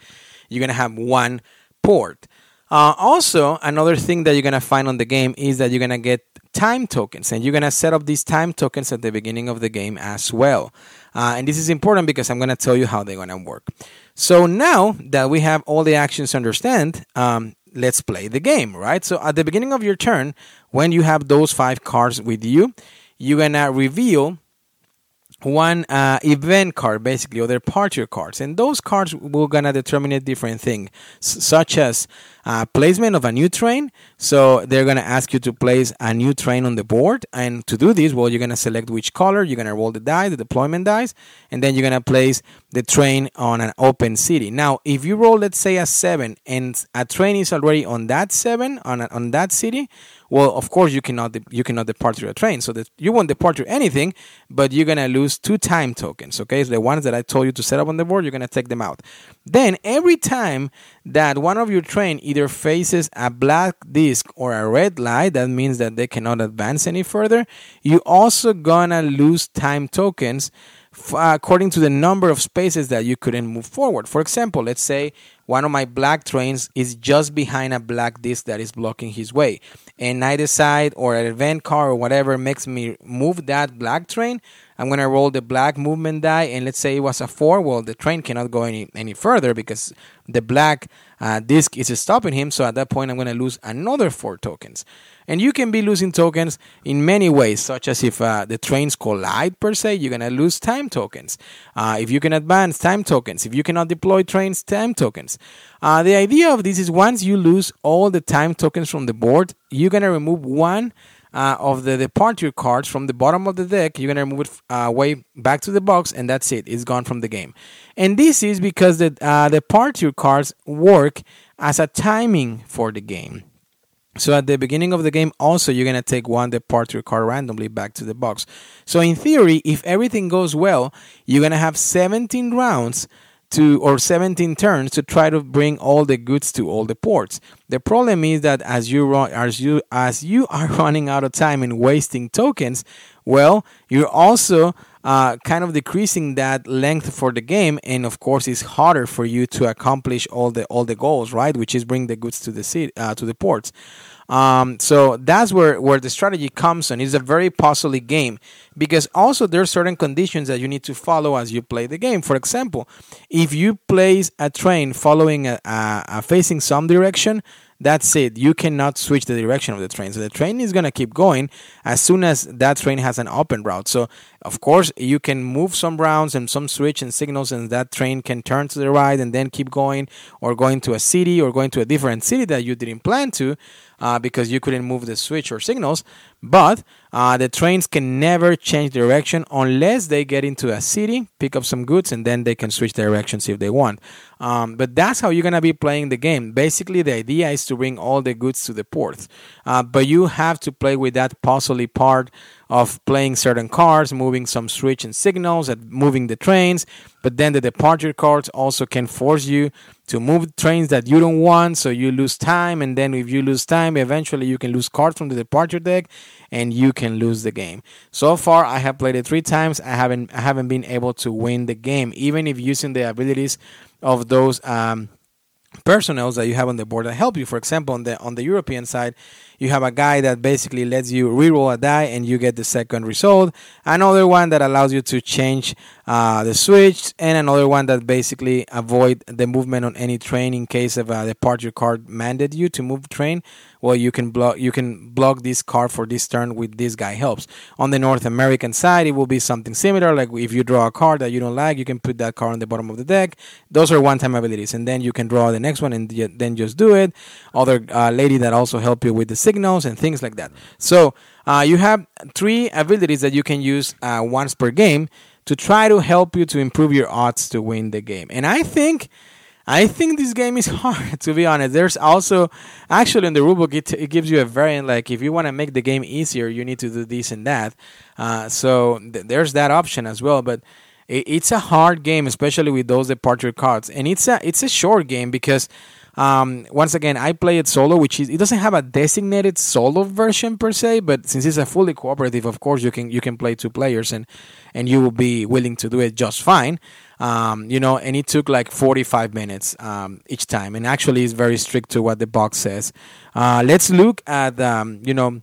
you're going to have one port. Uh, also, another thing that you're going to find on the game is that you're going to get time tokens, and you're going to set up these time tokens at the beginning of the game as well. Uh, and this is important because I'm going to tell you how they're going to work. So now that we have all the actions understand, um, let's play the game, right? So at the beginning of your turn, when you have those five cards with you, you're going to reveal one uh, event card basically or their departure cards. And those cards will gonna determine a different thing s- such as uh, placement of a new train. So they're gonna ask you to place a new train on the board. And to do this well you're gonna select which color. You're gonna roll the die the deployment dice and then you're gonna place the train on an open city. Now if you roll let's say a seven and a train is already on that seven on, a, on that city well, of course you cannot de- you cannot depart your train, so that you won't depart through anything, but you're gonna lose two time tokens. Okay, so the ones that I told you to set up on the board, you're gonna take them out. Then every time that one of your train either faces a black disc or a red light, that means that they cannot advance any further. You also gonna lose time tokens according to the number of spaces that you couldn't move forward. For example, let's say one of my black trains is just behind a black disc that is blocking his way. And I decide, or an event car or whatever makes me move that black train, I'm going to roll the black movement die. And let's say it was a four. Well, the train cannot go any, any further because the black uh, disc is stopping him. So at that point, I'm going to lose another four tokens. And you can be losing tokens in many ways, such as if uh, the trains collide per se, you're going to lose time tokens. Uh, if you can advance, time tokens. If you cannot deploy trains, time tokens. Uh, the idea of this is once you lose all the time tokens from the board, you're going to remove one. Uh, of the departure cards from the bottom of the deck, you're gonna move it uh, way back to the box, and that's it. It's gone from the game. And this is because the uh, departure cards work as a timing for the game. So at the beginning of the game, also you're gonna take one departure card randomly back to the box. So in theory, if everything goes well, you're gonna have 17 rounds to or 17 turns to try to bring all the goods to all the ports. The problem is that as you run, as you as you are running out of time and wasting tokens, well, you're also uh, kind of decreasing that length for the game, and of course, it's harder for you to accomplish all the all the goals, right? Which is bring the goods to the city, uh, to the ports. Um, so that's where, where the strategy comes in. It's a very puzzly game because also there are certain conditions that you need to follow as you play the game. For example, if you place a train following a, a, a facing some direction, that's it. You cannot switch the direction of the train. So the train is going to keep going as soon as that train has an open route. So, of course, you can move some rounds and some switch and signals, and that train can turn to the right and then keep going, or going to a city or going to a different city that you didn't plan to uh, because you couldn't move the switch or signals. But uh, the trains can never change direction unless they get into a city, pick up some goods, and then they can switch directions if they want. Um, but that's how you're gonna be playing the game. Basically, the idea is to bring all the goods to the port, uh, but you have to play with that puzzly part of playing certain cards, moving some switch and signals, and moving the trains. But then the departure cards also can force you to move trains that you don't want, so you lose time. And then if you lose time, eventually you can lose cards from the departure deck, and you can lose the game. So far, I have played it three times. I haven't I haven't been able to win the game, even if using the abilities of those. Um, personnels that you have on the board that help you. For example, on the on the European side, you have a guy that basically lets you reroll a die and you get the second result. Another one that allows you to change uh, the switch, and another one that basically avoid the movement on any train in case of part your card mandated you to move train. Well you can block you can block this card for this turn with this guy helps. On the north american side it will be something similar like if you draw a card that you don't like you can put that card on the bottom of the deck. Those are one time abilities and then you can draw the next one and then just do it. Other uh, lady that also help you with the signals and things like that so uh, you have three abilities that you can use uh, once per game to try to help you to improve your odds to win the game and i think I think this game is hard to be honest. There's also actually in the rulebook it, it gives you a variant like if you want to make the game easier, you need to do this and that. Uh, so th- there's that option as well. But it, it's a hard game, especially with those departure cards, and it's a it's a short game because. Um, once again, I play it solo, which is it doesn't have a designated solo version per se, but since it's a fully cooperative, of course you can you can play two players and and you will be willing to do it just fine um, you know, and it took like 45 minutes um, each time. And actually, it's very strict to what the box says. Uh, let's look at, um, you know,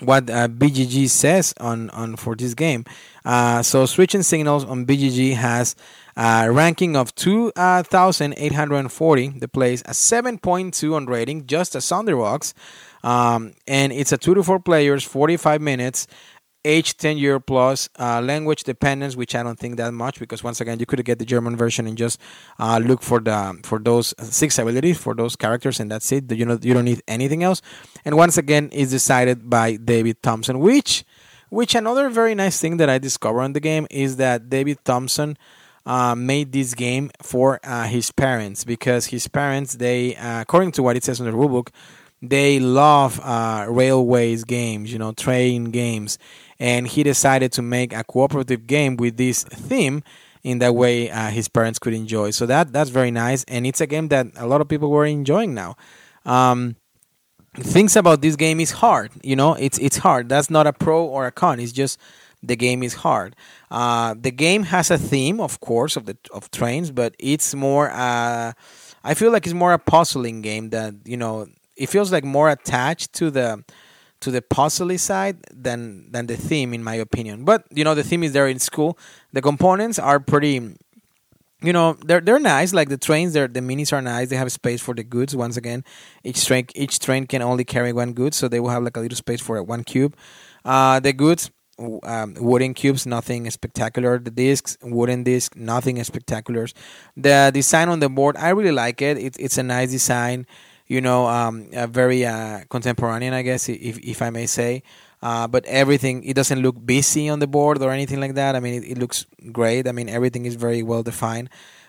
what uh, BGG says on, on for this game. Uh, so, Switch and Signals on BGG has a ranking of 2,840. The plays a 7.2 on rating, just a Thunderbox. Um, and it's a two to four players, 45 minutes age 10 year plus uh, language dependence which i don't think that much because once again you could get the german version and just uh, look for the for those six abilities for those characters and that's it you know you don't need anything else and once again is decided by david thompson which which another very nice thing that i discovered in the game is that david thompson uh, made this game for uh, his parents because his parents they uh, according to what it says in the rulebook they love uh, railways games you know train games. And he decided to make a cooperative game with this theme in that way his parents could enjoy. So that that's very nice. And it's a game that a lot of people were enjoying now. Um, things about this game is hard you know? It's it's hard. That's not a pro or a con. It's just the game is hard. Uh, the game has a theme of course of the of trains but it's more uh, i feel like it's more a puzzling game that you know it feels like more attached to the to the puzzly side than than the theme in my opinion. But you know the theme is there in school. The components are pretty you know they're they're nice. Like the trains they're the minis are nice. They have space for the goods. Once again each train each train can only carry one good so they will have like a little space for one cube. Uh, the goods um, wooden cubes nothing spectacular the discs wooden disc nothing spectacular the design on the board i really like it, it it's a nice design you know, um, very uh, contemporary, I guess, if if I may say. Uh, but everything it doesn't look busy on the board or anything like that. I mean, it, it looks great. I mean, everything is very well defined.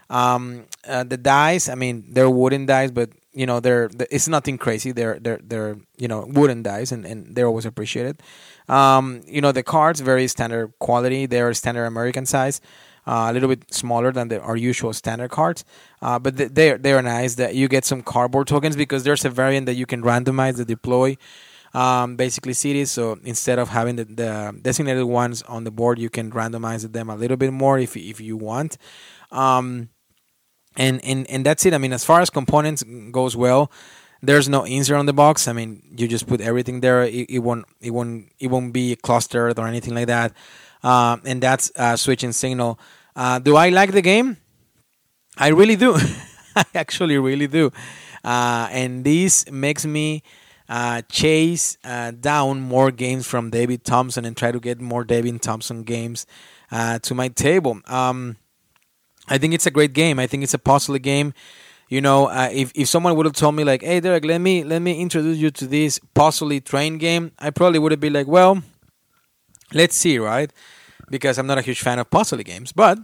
Um, uh, the dice, I mean, they're wooden dice, but you know, they're it's nothing crazy. They're they're they're you know wooden dice, and, and they're always appreciated. Um, you know, the cards very standard quality. They're standard American size uh, a little bit smaller than the, our usual standard cards. Uh, but they they are nice. That you get some cardboard tokens because there's a variant that you can randomize the deploy. Um, basically cities. So instead of having the, the, designated ones on the board, you can randomize them a little bit more if if you want. Um, and and and that's it. I mean, as far as components goes, well, there's no insert on the box. I mean, you just put everything there. It, it won't it won't it won't be clustered or anything like that. Um, and that's uh, Switch and Signal. Uh, do I like the game? I really do. I actually really do. Uh, and this makes me uh, chase uh, down more games from David Thompson and try to get more David Thompson games uh, to my table. Um, I think it's a great game. I think it's a puzzle game. You know, uh, if, if someone would have told me like, "Hey, Derek, let me let me introduce you to this puzzle train game," I probably would have been like, "Well, let's see, right?" because I'm not a huge fan of puzzle games. But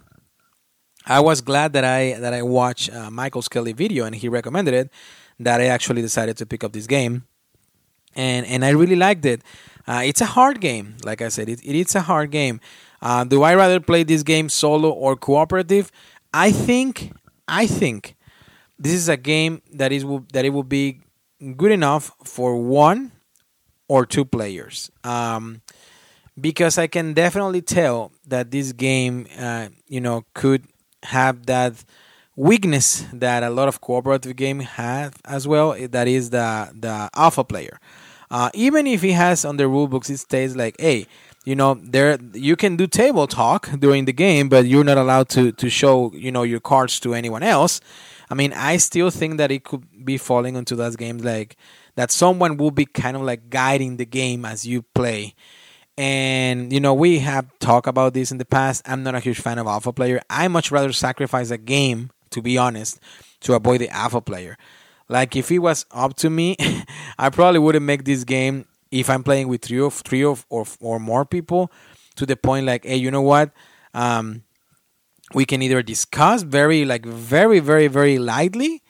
I was glad that I that I watched uh, Michael Skelly video and he recommended it. That I actually decided to pick up this game, and and I really liked it. Uh, it's a hard game, like I said. It, it is a hard game. Uh, do I rather play this game solo or cooperative? I think I think this is a game that is that it will be good enough for one or two players. Um, because I can definitely tell that this game, uh, you know, could have that weakness that a lot of cooperative game have as well. That is the the alpha player. Uh, even if he has on the rule books, it states like, hey, you know, there you can do table talk during the game, but you're not allowed to to show you know your cards to anyone else. I mean, I still think that it could be falling into those games like that someone will be kind of like guiding the game as you play. And you know, we have talked about this in the past. I'm not a huge fan of alpha player. I much rather sacrifice a game, to be honest, to avoid the alpha player. Like if it was up to me, I probably wouldn't make this game if I'm playing with three or three or or, or more people to the point like, hey, you know what? Um, we can either discuss very like very very very lightly,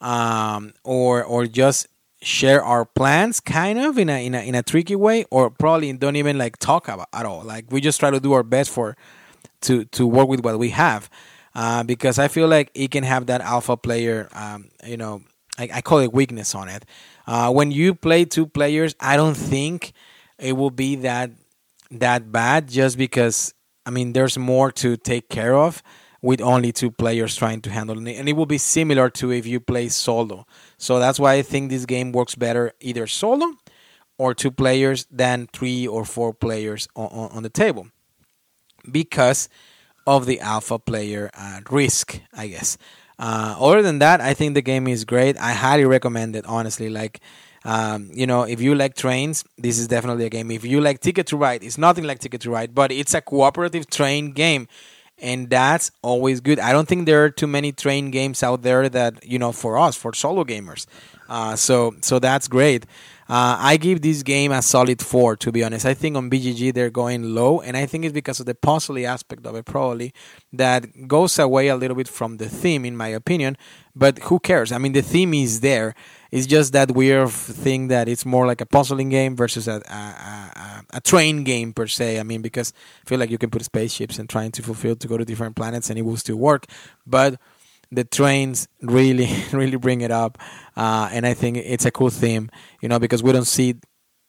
um, or or just share our plans kind of in a in a in a tricky way or probably don't even like talk about at all like we just try to do our best for to to work with what we have uh, because i feel like it can have that alpha player um, you know I, I, call it weakness on it uh, when you play two players i don't think it will be that that bad just because i mean there's more to take care of with only two players trying to handle it. And it will be similar to if you play solo. So that's why I think this game works better either solo or two players than three or four players on, on, the table because of the alpha player uh, risk, I guess. Uh, other than that, I think the game is great. I highly recommend it, honestly. Like, um, you know, if you like trains, this is definitely a game. If you like Ticket to Ride, it's nothing like Ticket to Ride, but it's a cooperative train game and that's always good. I don't think there are too many train games out there that you know for us for solo gamers. Uh, so so that's great. Uh, I give this game a solid four, to be honest. I think on BGG they're going low, and I think it's because of the puzzly aspect of it, probably that goes away a little bit from the theme, in my opinion. But who cares? I mean, the theme is there. It's just that weird thing that it's more like a puzzling game versus a, a, a, a train game per se. I mean, because I feel like you can put spaceships and trying to fulfill to go to different planets, and it will still work. But the trains really really bring it up uh, and i think it's a cool theme you know because we don't see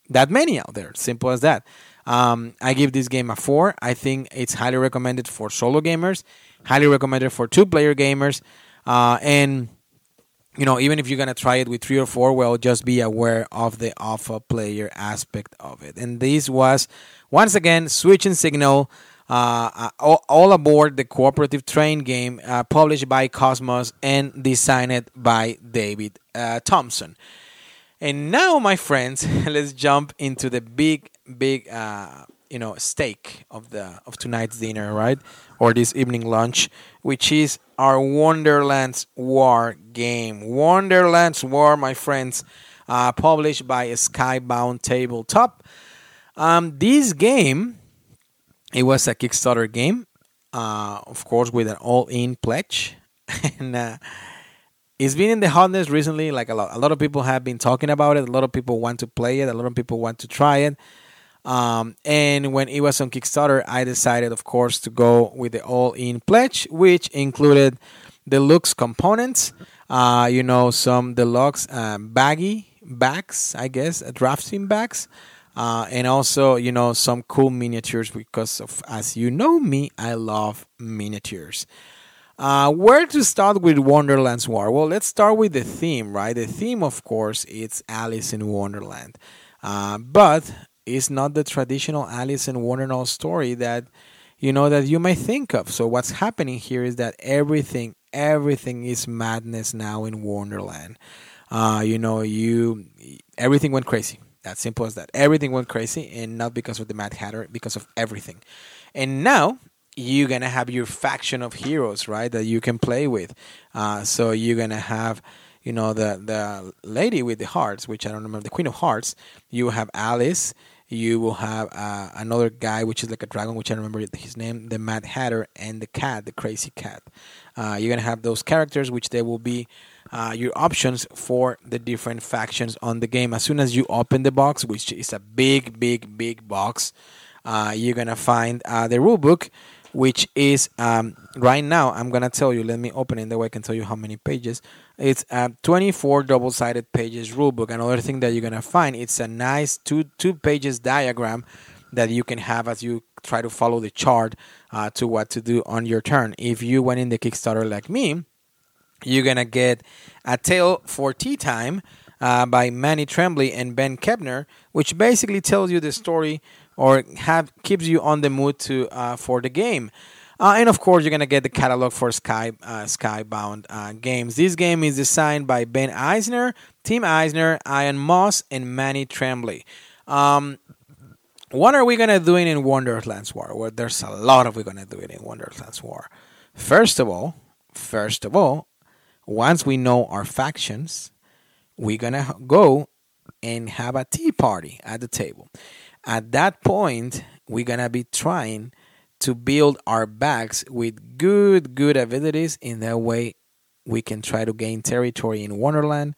that many out there. Simple as that. Um, i give this game a four. I think it's highly recommended for solo gamers highly recommended for two player gamers uh, and you know even if you're gonna try it with three or four well just be aware of the alpha player aspect of it. And this was once again switch and signal all, all, aboard the cooperative train game uh, published by Kosmos and designed by David uh, Thompson. And now, my friends, let's jump into the big, big, uh, you know, stake of the of tonight's dinner, right, or this evening lunch, which is our Wonderlands War game. Wonderlands War, my friends, uh, published by Skybound Tabletop. Um, this game it was a Kickstarter game, uh, of course, with an all-in pledge, and uh, it's been in the hotness recently. Like a lot, a lot of people have been talking about it. A lot of people want to play it. A lot of people want to try it. Um, and when it was on Kickstarter, I decided, of course, to go with the all-in pledge, which included the deluxe components. Uh, you know, some deluxe uh, baggy bags, I guess, drafting bags uh, and also you know some cool miniatures because of as you know me i love miniatures. Uh, where to start with wonderland's war? Well let's start with the theme right? The theme of course it's alice in wonderland. Uh, but it's not the traditional alice in wonderland story that you know that you may think of. So what's happening here is that everything everything is madness now in wonderland. Uh, you know you everything went crazy that simple as that. Everything went crazy, and not because of the Mad Hatter, because of everything. And now you're gonna have your faction of heroes, right? That you can play with. Uh, so you're gonna have, you know, the the lady with the hearts, which I don't remember, the Queen of Hearts. You have Alice. You will have uh, another guy, which is like a dragon, which I remember his name, the Mad Hatter, and the cat, the crazy cat. Uh, you're gonna have those characters, which they will be uh, your options for the different factions on the game. As soon as you open the box, which is a big, big, big box, uh, you're gonna find uh, the rule book, which is um, right now. I'm gonna tell you. Let me open it. That way I can tell you how many pages. It's a 24 double-sided pages rulebook. Another thing that you're gonna find it's a nice two two pages diagram that you can have as you try to follow the chart uh, to what to do on your turn. If you went in the Kickstarter like me you're gonna get a tale for tea time uh, by Manny Tremblay and Ben Kepner, which basically tells you the story or have keeps you on the mood to uh, for the game. Uh, and of course, you're gonna get the catalog for Sky uh, Skybound uh, games. This game is designed by Ben Eisner, Tim Eisner, Ian Moss, and Manny Tremblay. Um, what are we gonna do in Wonderlands War? Well, there's a lot of we're gonna do it in Wonderlands War. First of all, first of all, once we know our factions, we're gonna go and have a tea party at the table. At that point, we're gonna be trying to build our bags with good, good abilities. In that way, we can try to gain territory in Wonderland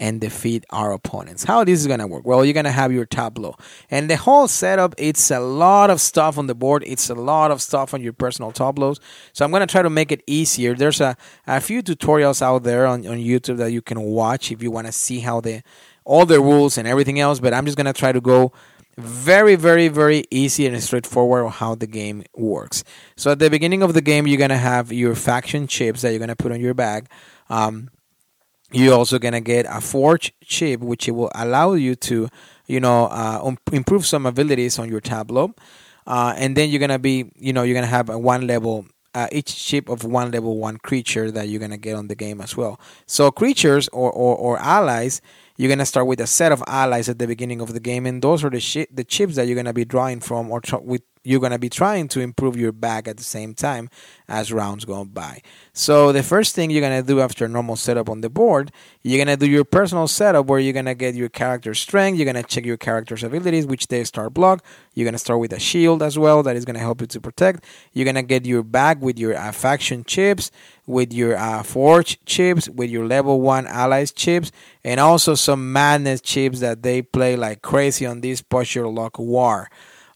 and defeat our opponents. How this is gonna work? Well, you're gonna have your tableau, and the whole setup. It's a lot of stuff on the board. It's a lot of stuff on your personal tableaus. So I'm gonna try to make it easier. There's a, a few tutorials out there on, on YouTube that you can watch if you want to see how the all the rules and everything else. But I'm just gonna try to go very very very easy and straightforward how the game works. So at the beginning of the game you're going to have your faction chips that you're going to put on your bag. Um, you're also going to get a forge chip which will allow you to you know uh, um, improve some abilities on your tableau. Uh, and then you're going to be you know you're going to have a one level uh, each chip of one level one creature that you're going to get on the game as well. So creatures or, or, or allies you're gonna start with a set of allies at the beginning of the game, and those are the shi- the chips that you're gonna be drawing from, or with you're gonna be trying to improve your bag at the same time as rounds go by. So the first thing you're gonna do after a normal setup on the board, you're gonna do your personal setup where you're gonna get your character strength, you're gonna check your character's abilities, which they start block. You're gonna start with a shield as well that is gonna help you to protect. You're gonna get your bag with your uh, faction chips with your uh, Forge chips, with your level 1 allies chips, and also some madness chips that they play like crazy on this push your luck war.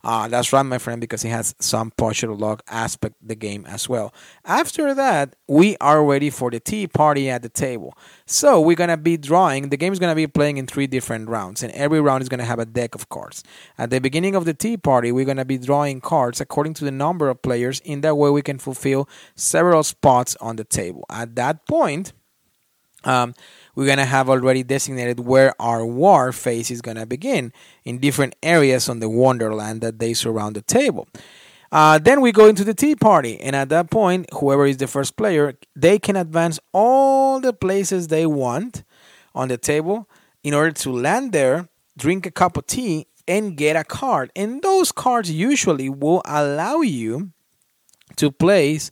Uh, that's right, my friend, because it has some push your luck aspect the game as well. After that, we are ready for the tea party at the table. So we're gonna be drawing. The game is gonna be playing in three different rounds, and every round is gonna have a deck of cards. At the beginning of the tea party, we're gonna be drawing cards according to the number of players. In that way, we can fulfill several spots on the table. At that point. Um, we're going to have already designated where our war phase is going to begin in different areas on the Wonderland that they surround the table. Uh, then we go into the tea party, and at that point, whoever is the first player, they can advance all the places they want on the table in order to land there, drink a cup of tea, and get a card. And those cards usually will allow you to place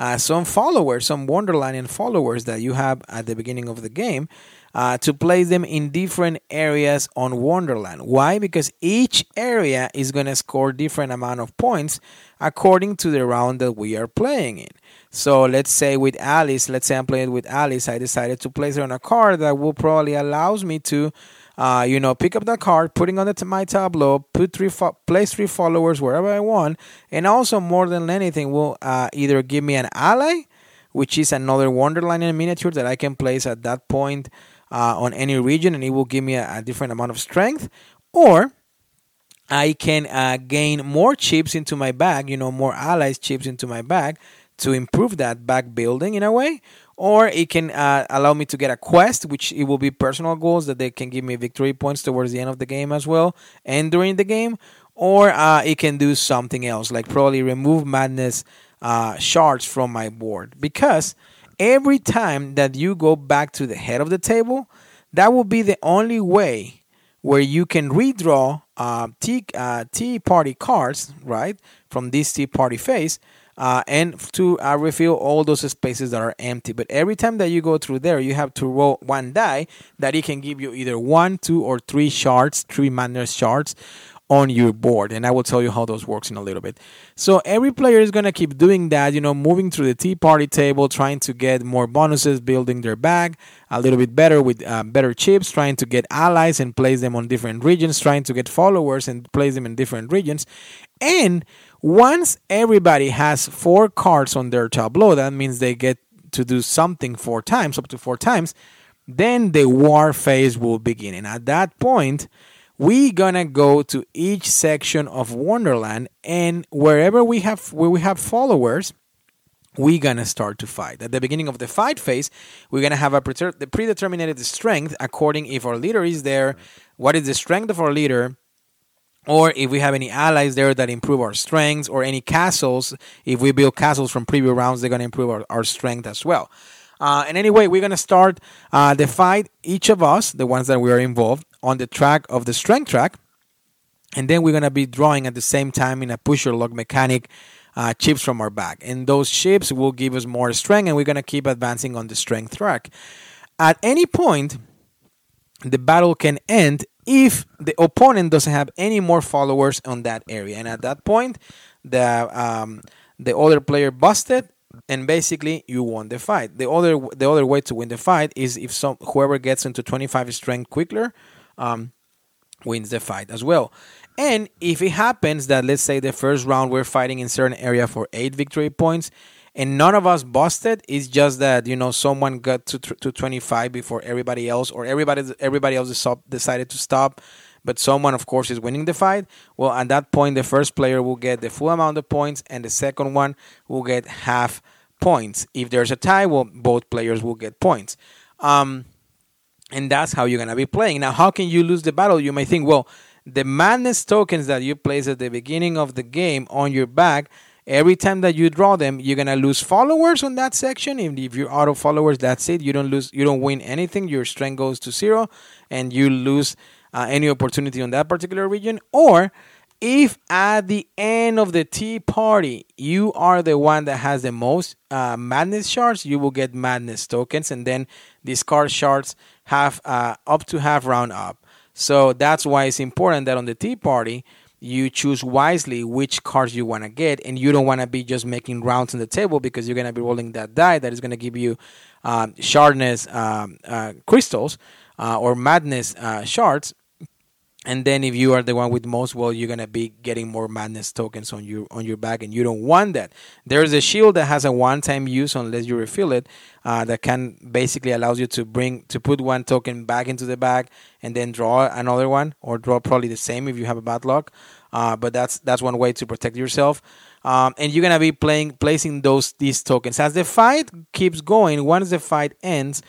uh, some followers, some Wonderlandian followers that you have at the beginning of the game, uh, to place them in different areas on Wonderland. Why? Because each area is going to score different amount of points according to the round that we are playing in. So let's say with Alice, let's say I'm playing with Alice, I decided to place her on a card that will probably allows me to uh, you know, pick up that card, putting on the, my tableau, put three fo- place three followers wherever I want, and also more than anything will uh, either give me an ally, which is another Wonderland in miniature that I can place at that point uh, on any region, and it will give me a, a different amount of strength, or I can uh, gain more chips into my bag, you know, more allies chips into my bag to improve that back building in a way, or it can uh, allow me to get a quest, which it will be personal goals that they can give me victory points towards the end of the game as well and during the game, or uh, it can do something else, like probably remove madness uh, shards from my board. Because every time that you go back to the head of the table, that will be the only way where you can redraw uh, tea, uh, tea party cards, right, from this tea party phase uh, and to uh, refill all those spaces that are empty. But every time that you go through there, you have to roll one die that it can give you either one, two, or three shards, three madness shards on your board and i will tell you how those works in a little bit so every player is going to keep doing that you know moving through the tea party table trying to get more bonuses building their bag a little bit better with uh, better chips trying to get allies and place them on different regions trying to get followers and place them in different regions and once everybody has four cards on their tableau, that means they get to do something four times, up to four times, then the war phase will begin. And at that point, we gonna go to each section of Wonderland and wherever we have where we have followers, we're gonna start to fight. At the beginning of the fight phase, we're gonna have a the predetermined strength according if our leader is there, what is the strength of our leader, or if we have any allies there that improve our strengths, or any castles. If we build castles from previous rounds, they're gonna improve our, our strength as well. Uh, and anyway, we're gonna start uh, the fight. Each of us, the ones that we are involved, on the track of the strength track, and then we're gonna be drawing at the same time in a push your luck mechanic uh, chips from our bag. And those chips will give us more strength, and we're going to keep advancing on the strength track. At any point, the battle can end if the opponent doesn't have any more followers on that area. And at that point, the um, the other player busted, and basically you won the fight. The other the other way to win the fight is if some whoever gets into 25 strength quicker um, wins the fight as well. And if it happens that, let's say, the first round we're fighting in certain area for eight victory points, and none of us busted, it's just that you know someone got to to 25 before everybody else, or everybody everybody else decided to stop, but someone, of course, is winning the fight. Well, at that point, the first player will get the full amount of points, and the second one will get half points. If there's a tie, well, both players will get points. Um, and that's how you're gonna be playing. Now, how can you lose the battle? You may think, well the madness tokens that you place at the beginning of the game on your back every time that you draw them you're gonna lose followers on that section if you're out of followers that's it you don't lose you don't win anything your strength goes to zero and you lose uh, any opportunity on that particular region or if at the end of the tea party you are the one that has the most uh, madness shards you will get madness tokens and then these card shards have uh, up to half round up. So that's why it's important that on the tea party, you choose wisely which cards you want to get, and you don't want to be just making rounds on the table because you're going to be rolling that die that is going to give you um, um, uh, crystals uh, or madness uh, shards and then if you are the one with most well you're gonna be getting more madness tokens on your on your back and you don't want that. There's a shield that has a one-time use unless you refill it uh, that can basically allows you to bring to put one token back into the bag and then draw another one or draw probably the same if you have a bad luck. Uh, but that's that's one way to protect yourself. Um, and you're gonna be playing placing those these tokens. As the fight keeps going once the fight ends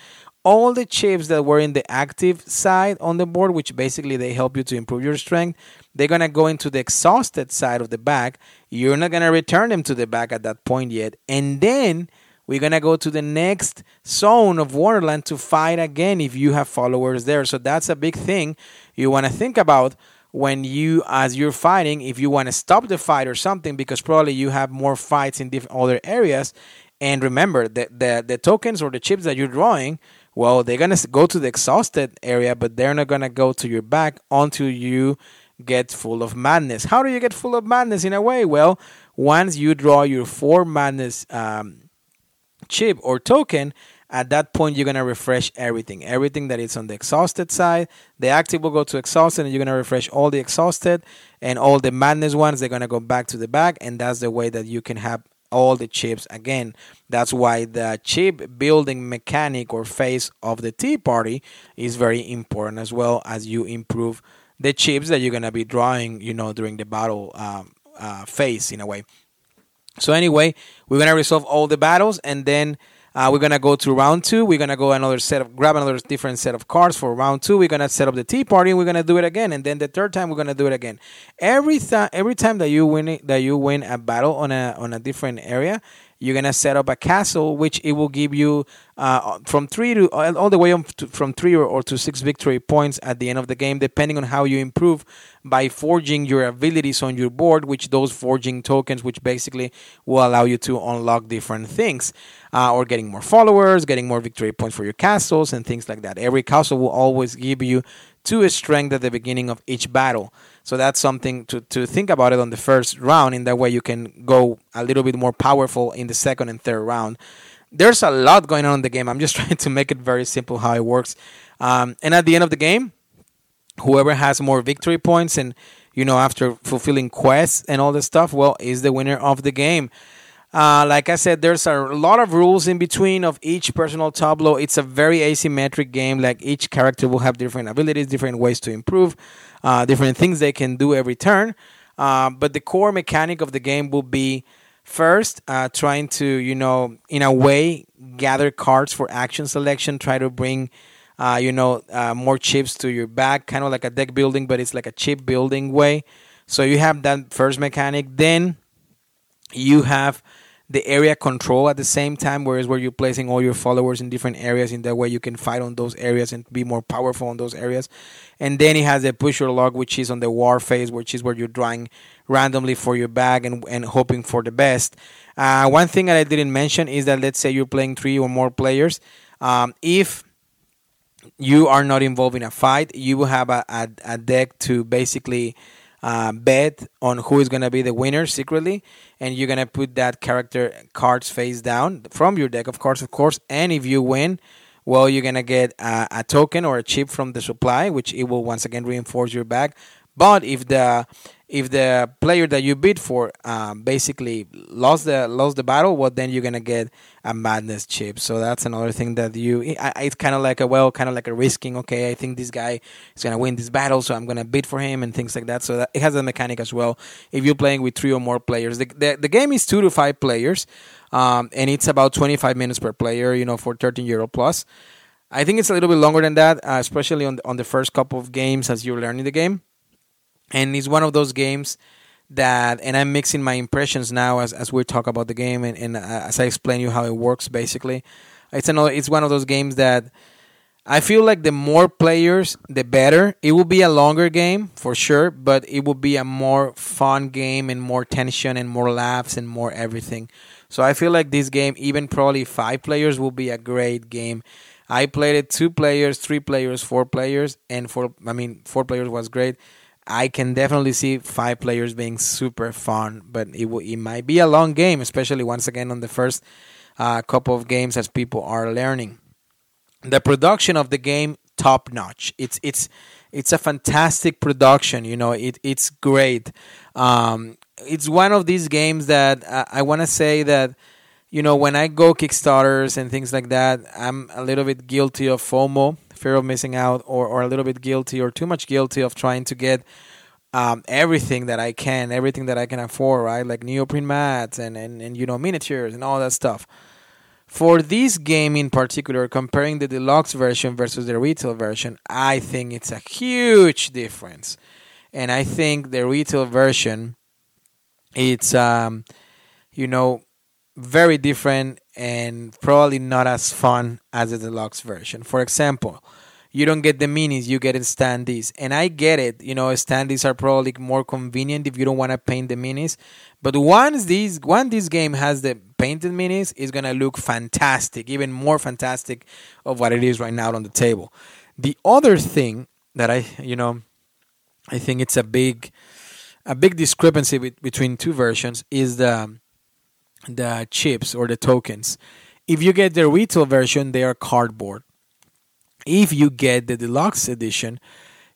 all the chips that were in the active side on the board, which basically they help you to improve your strength, they're gonna go into the exhausted side of the back. You're not gonna return them to the back at that point yet, and then we're gonna go to the next zone of Wonderland to fight again if you have followers there. So that's a big thing you wanna think about when you as you're fighting if you want to stop the fight or something because probably you have more fights in different other areas and remember that the, the tokens or the chips that you're drawing well, they're gonna go to the exhausted area, but they're not gonna go to your back until you get full of madness. How do you get full of madness in a way? Well, once you draw your four madness um, chip or token, at that point you're gonna refresh everything. Everything that is on the exhausted side, the active will go to exhausted, and you're gonna refresh all the exhausted and all the madness ones. They're gonna go back to the back, and that's the way that you can have all the chips again. That's why the chip building mechanic or phase of the Tea Party is very important as well as you improve the chips that you're gonna be drawing, you know, during the battle um, uh, phase in a way. So anyway, we're gonna resolve all the battles and then uh, we're gonna go to round two. We're gonna go another set of grab another different set of cards for round two. We're gonna set up the tea party. and We're gonna do it again, and then the third time we're gonna do it again. Every time, every time that you win that you win a battle on a on a different area, you're gonna set up a castle, which it will give you uh, from three to all the way to, from three or, or to six victory points at the end of the game, depending on how you improve by forging your abilities on your board. Which those forging tokens, which basically will allow you to unlock different things, uh, or getting more followers, getting more victory points for your castles, and things like that. Every castle will always give you two strength at the beginning of each battle. So that's something to, to think about it on the first round. In that way, you can go a little bit more powerful in the second and third round. There's a lot going on in the game. I'm just trying to make it very simple how it works. Um, and at the end of the game, whoever has more victory points and you know after fulfilling quests and all this stuff, well, is the winner of the game. Uh, like I said, there's a lot of rules in between of each personal tableau. It's a very asymmetric game. Like each character will have different abilities, different ways to improve, uh, different things they can do every turn. Uh, but the core mechanic of the game will be First, uh, trying to you know in a way gather cards for action selection. Try to bring uh, you know uh, more chips to your back, kind of like a deck building, but it's like a chip building way. So you have that first mechanic. Then you have the area control at the same time, whereas where you're placing all your followers in different areas. In that way, you can fight on those areas and be more powerful on those areas. And then it has the push your luck, which is on the war phase, which is where you're drawing randomly for your bag and, and hoping for the best. Uh, one thing that I didn't mention is that let's say you're playing three or more players. Um, if you are not involved in a fight, you will have a, a, a deck to basically uh, bet on who is going to be the winner secretly, and you're going to put that character cards face down from your deck, of course, of course. And if you win, well, you're going to get a, a token or a chip from the supply, which it will once again reinforce your bag. But if the if the player that you bid for um, basically lost the lost the battle, well, then you're gonna get a madness chip. So that's another thing that you. It's kind of like a well, kind of like a risking. Okay, I think this guy is gonna win this battle, so I'm gonna bid for him and things like that. So that, it has a mechanic as well. If you're playing with three or more players, the the, the game is two to five players, um, and it's about 25 minutes per player. You know, for 13 euro plus. I think it's a little bit longer than that, uh, especially on the, on the first couple of games as you're learning the game and it's one of those games that and i'm mixing my impressions now as, as we talk about the game and, and uh, as i explain you how it works basically. It's another it's one of those games that i feel like the more players the better. It will be a longer game for sure but it will be a more fun game and more tension and more laughs and more everything. So i feel like this game even probably five players will be a great game. I played it two players three players four players and four i mean four players was great I can definitely see five players being super fun, but it will, it might be a long game, especially once again on the first uh, couple of games as people are learning. The production of the game top notch. It's it's it's a fantastic production. You know, it it's great. Um, it's one of these games that uh, I want to say that you know when I go Kickstarters and things like that, I'm a little bit guilty of FOMO fear of missing out, or, or a little bit guilty, or too much guilty of trying to get um, everything that I can, everything that I can afford, right? Like neoprene mats and, and, and you know miniatures and all that stuff. For this game in particular, comparing the deluxe version versus the retail version, I think it's a huge difference. And I think the retail version, it's um, you know, very different and probably not as fun as the deluxe version. For example, you don't get the minis, you get standees. And I get it, you know, standees are probably more convenient if you don't want to paint the minis. But once these once this game has the painted minis, it's gonna look fantastic, even more fantastic of what it is right now on the table. The other thing that I you know I think it's a big a big discrepancy between two versions is the the chips or the tokens. If you get the retail version, they are cardboard. If you get the deluxe edition,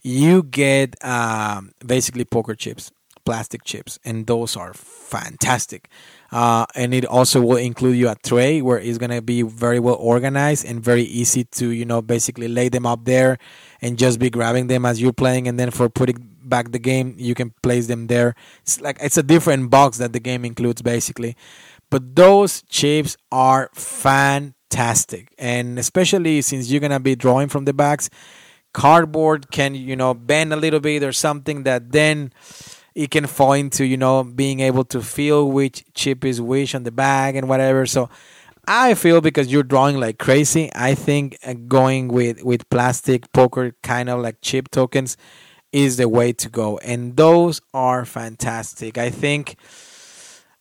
you get um, basically poker chips, plastic chips, and those are fantastic. Uh, and it also will include you a tray where it's gonna be very well organized and very easy to you know basically lay them up there and just be grabbing them as you're playing. And then for putting back the game, you can place them there. It's like it's a different box that the game includes basically. But those chips are fantastic. And especially since you're going to be drawing from the backs, cardboard can, you know, bend a little bit or something that then it can fall into, you know, being able to feel which chip is which on the bag and whatever. So I feel because you're drawing like crazy, I think uh, going with, with plastic poker kind of like chip tokens is the way to go. And those are fantastic. I think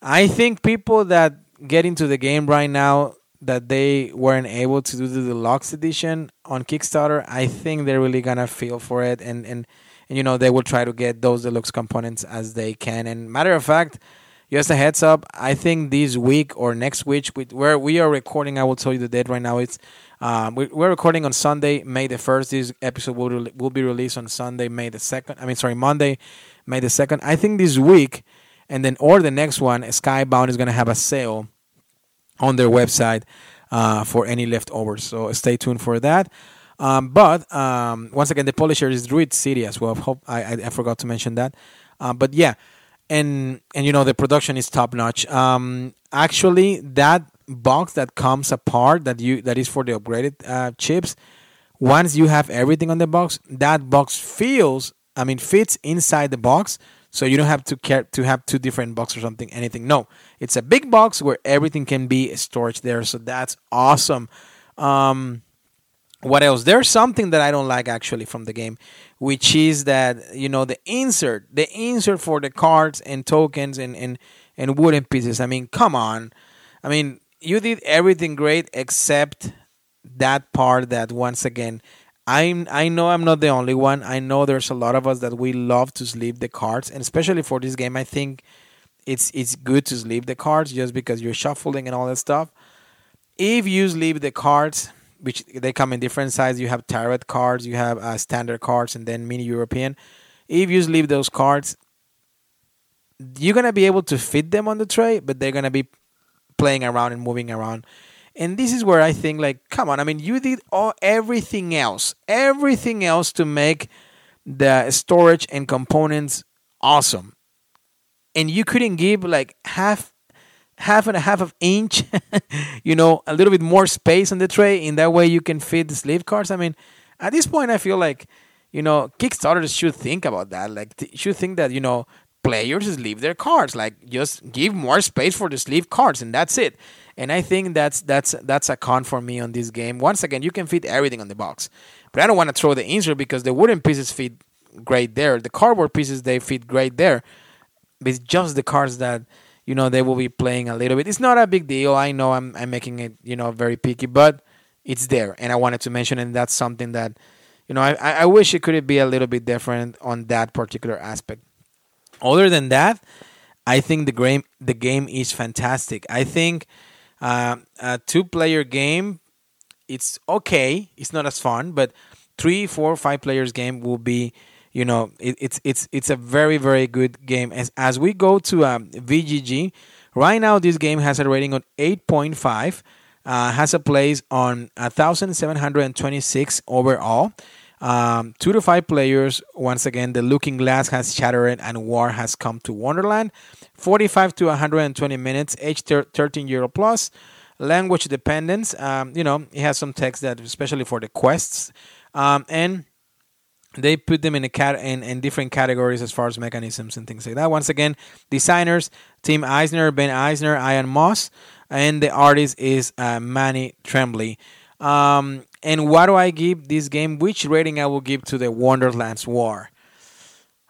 I think people that get into the game right now that they weren't able to do the deluxe edition on Kickstarter, I think they're really gonna feel for it and and, and you know they will try to get those deluxe components as they can. And matter of fact, just a heads up, I think this week or next week, where we are recording, I will tell you the date right now. It's um, we're recording on Sunday, May the first. This episode will will be released on Sunday, May the second. I mean, sorry, Monday, May the second. I think this week and then or the next one, Skybound is going to have a sale on their website uh, for any leftovers. So stay tuned for that. Um, but um, once again, the publisher is Druid City as well. Hope I, I, I forgot to mention that. Uh, but yeah, and and you know the production is top notch. Um, actually, that box that comes apart that you that is for the upgraded uh, chips. Once you have everything on the box, that box feels, I mean, fits inside the box, so you don't have to care to have two different boxes or something, anything. No, it's a big box where everything can be stored there. So that's awesome. Um, what else? There's something that I don't like actually from the game, which is that you know the insert, the insert for the cards and tokens and and and wooden pieces. I mean, come on. I mean, you did everything great except that part that once again I I know I'm not the only one. I know there's a lot of us that we love to sleep the cards, and especially for this game, I think it's it's good to sleep the cards just because you're shuffling and all that stuff. If you sleep the cards, which they come in different sizes, you have tarot cards, you have uh, standard cards, and then mini European. If you sleep those cards, you're gonna be able to fit them on the tray, but they're gonna be playing around and moving around. And this is where I think, like, come on. I mean, you did all everything else, everything else to make the storage and components awesome, and you couldn't give like half, half and a half of inch, you know, a little bit more space on the tray. In that way, you can fit the sleeve cards. I mean, at this point, I feel like, you know, Kickstarters should think about that. Like, th- should think that you know players leave their cards. Like, just give more space for the sleeve cards, and that's it and I think that's that's that's a con for me on this game. Once again, you can fit everything on the box, but I don't want to throw the insert because the wooden pieces fit great there. The cardboard pieces they fit great there. It's just the cards that you know they will be playing a little bit. It's not a big deal. I know I'm I'm making it you know very picky, but it's there, and I wanted to mention, and that's something that you know I I wish it could be a little bit different on that particular aspect. Other than that, I think the game the game is fantastic. I think uh, a two-player game, it's okay. It's not as fun, but three, four, five players game will be, you know, it, it's it's it's a very very good game. As as we go to um, BGG, right now this game has a rating of eight point five. Uh, has a place on 1,726 overall. Um, two to five players. Once again, the Looking Glass has shattered and War has come to Wonderland. 45 to 120 minutes, age 13 euro plus. Language dependence, um, you know, it has some text that, especially for the quests. Um, and they put them in a cat in, in different categories as far as mechanisms and things like that. Once again, designers Tim Eisner, Ben Eisner, Ian Moss, and the artist is uh, Manny Trembley. Um, and what do I give this game? Which rating I will give to the Wonderland's War?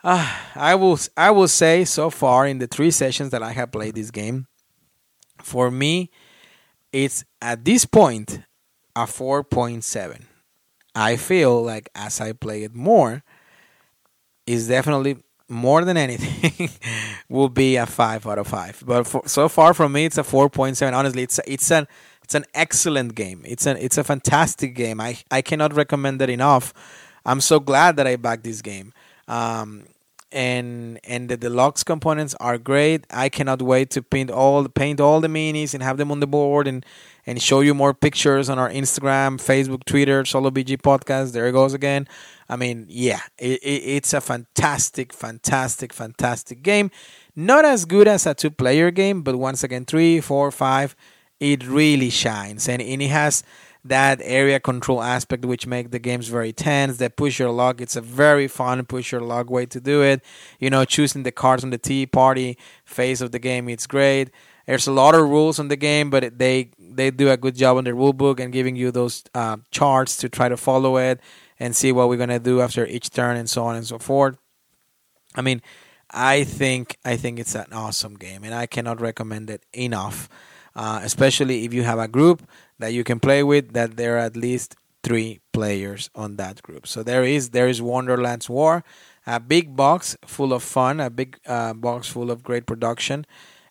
Uh, I will I will say so far in the three sessions that I have played this game, for me, it's at this point a four point seven. I feel like as I play it more, is definitely more than anything will be a five out of five. But for, so far from me, it's a four point seven. Honestly, it's a, it's an it's an excellent game. It's an it's a fantastic game. I I cannot recommend it enough. I'm so glad that I backed this game. Um, and and the deluxe components are great. I cannot wait to paint all paint all the minis and have them on the board and and show you more pictures on our Instagram, Facebook, Twitter, Solo BG podcast. There it goes again. I mean, yeah, it, it, it's a fantastic, fantastic, fantastic game. Not as good as a two-player game, but once again, three, four, five, it really shines, and, and it has that area control aspect which make the games very tense. That push your luck. It's a very fun push your luck way to do it. You know choosing the cards on the tea party phase of the game it's great. There's a lot of rules on the game but they they do a good job on the rule book and giving you those uh, charts to try to follow it and see what we're gonna do after each turn and so on and so forth. I mean i think i think it's an awesome game and i cannot recommend it enough uh, especially if you have a group that you can play with that there are at least three players on that group. So there is there is Wonderland's War a big box full of fun a big uh, box full of great production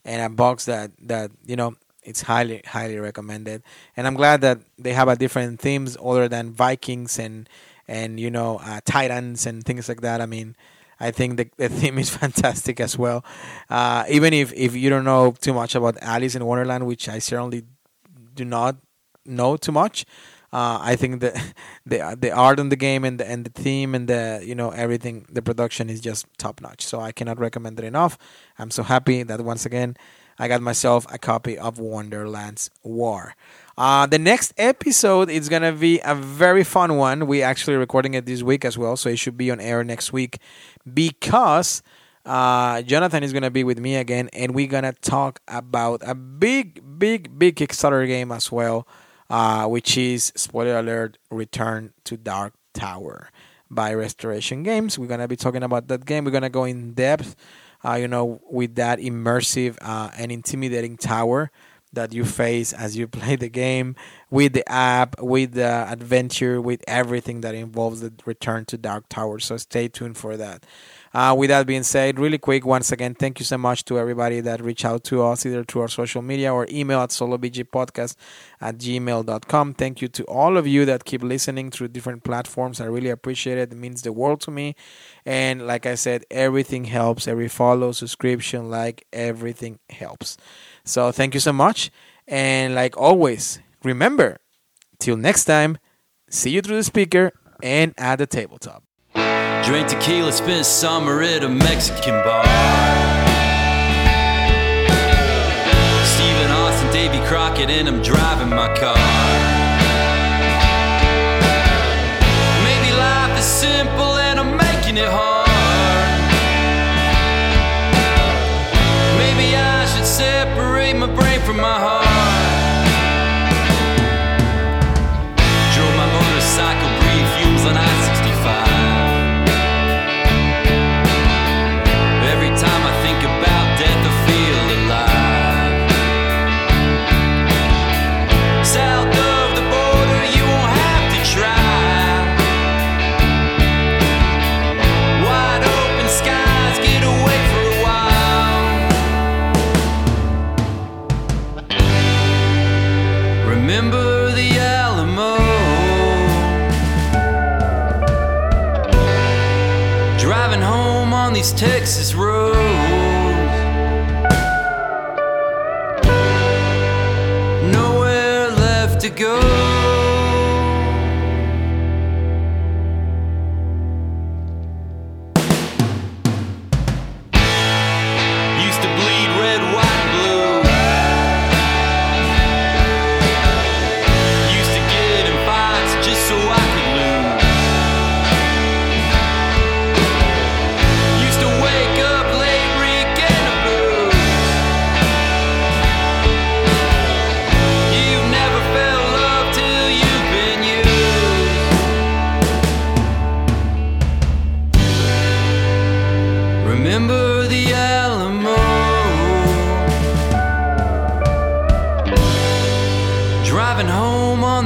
and a box that that you know it's highly highly recommended. And i'm glad that they have a different themes other than vikings and and you know uh, titans and things like that. I mean I think the, the theme is fantastic as well. Uh, even if, if you don't know too much about Alice in Wonderland, which I certainly do not know too much. Uh, I think the the the art in the game and the and the theme and the you know everything the production is just top notch. So I cannot recommend it enough. I'm so happy that once again I got myself a copy of Wonderland's War. Uh, the next episode is gonna be a very fun one. We actually recording it this week as well, so it should be on air next week because uh, Jonathan is gonna be with me again, and we're gonna talk about a big, big, big Kickstarter game as well uh, which is spoiler alert: Return to Dark Tower by Restoration Games. We're gonna be talking about that game. We're gonna go in depth, uh, you know, with that immersive uh, and intimidating tower that you face as you play the game with the app, with the adventure, with everything that involves the return to Dark Tower. So stay tuned for that. Uh, with that being said, really quick, once again, thank you so much to everybody that reached out to us either through our social media or email at solobgpodcast at gmail.com. Thank you to all of you that keep listening through different platforms. I really appreciate it. It means the world to me. And like I said, everything helps. Every follow, subscription, like, everything helps. So thank you so much. And like always, remember, till next time, see you through the speaker and at the tabletop.
Drink tequila, spend summer at a Mexican bar. Stephen Austin, Davy Crockett, and I'm driving my car. Maybe life is simple and I'm making it hard. From my heart.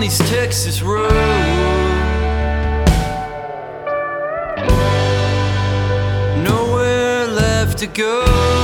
These Texas roads. Nowhere left to go.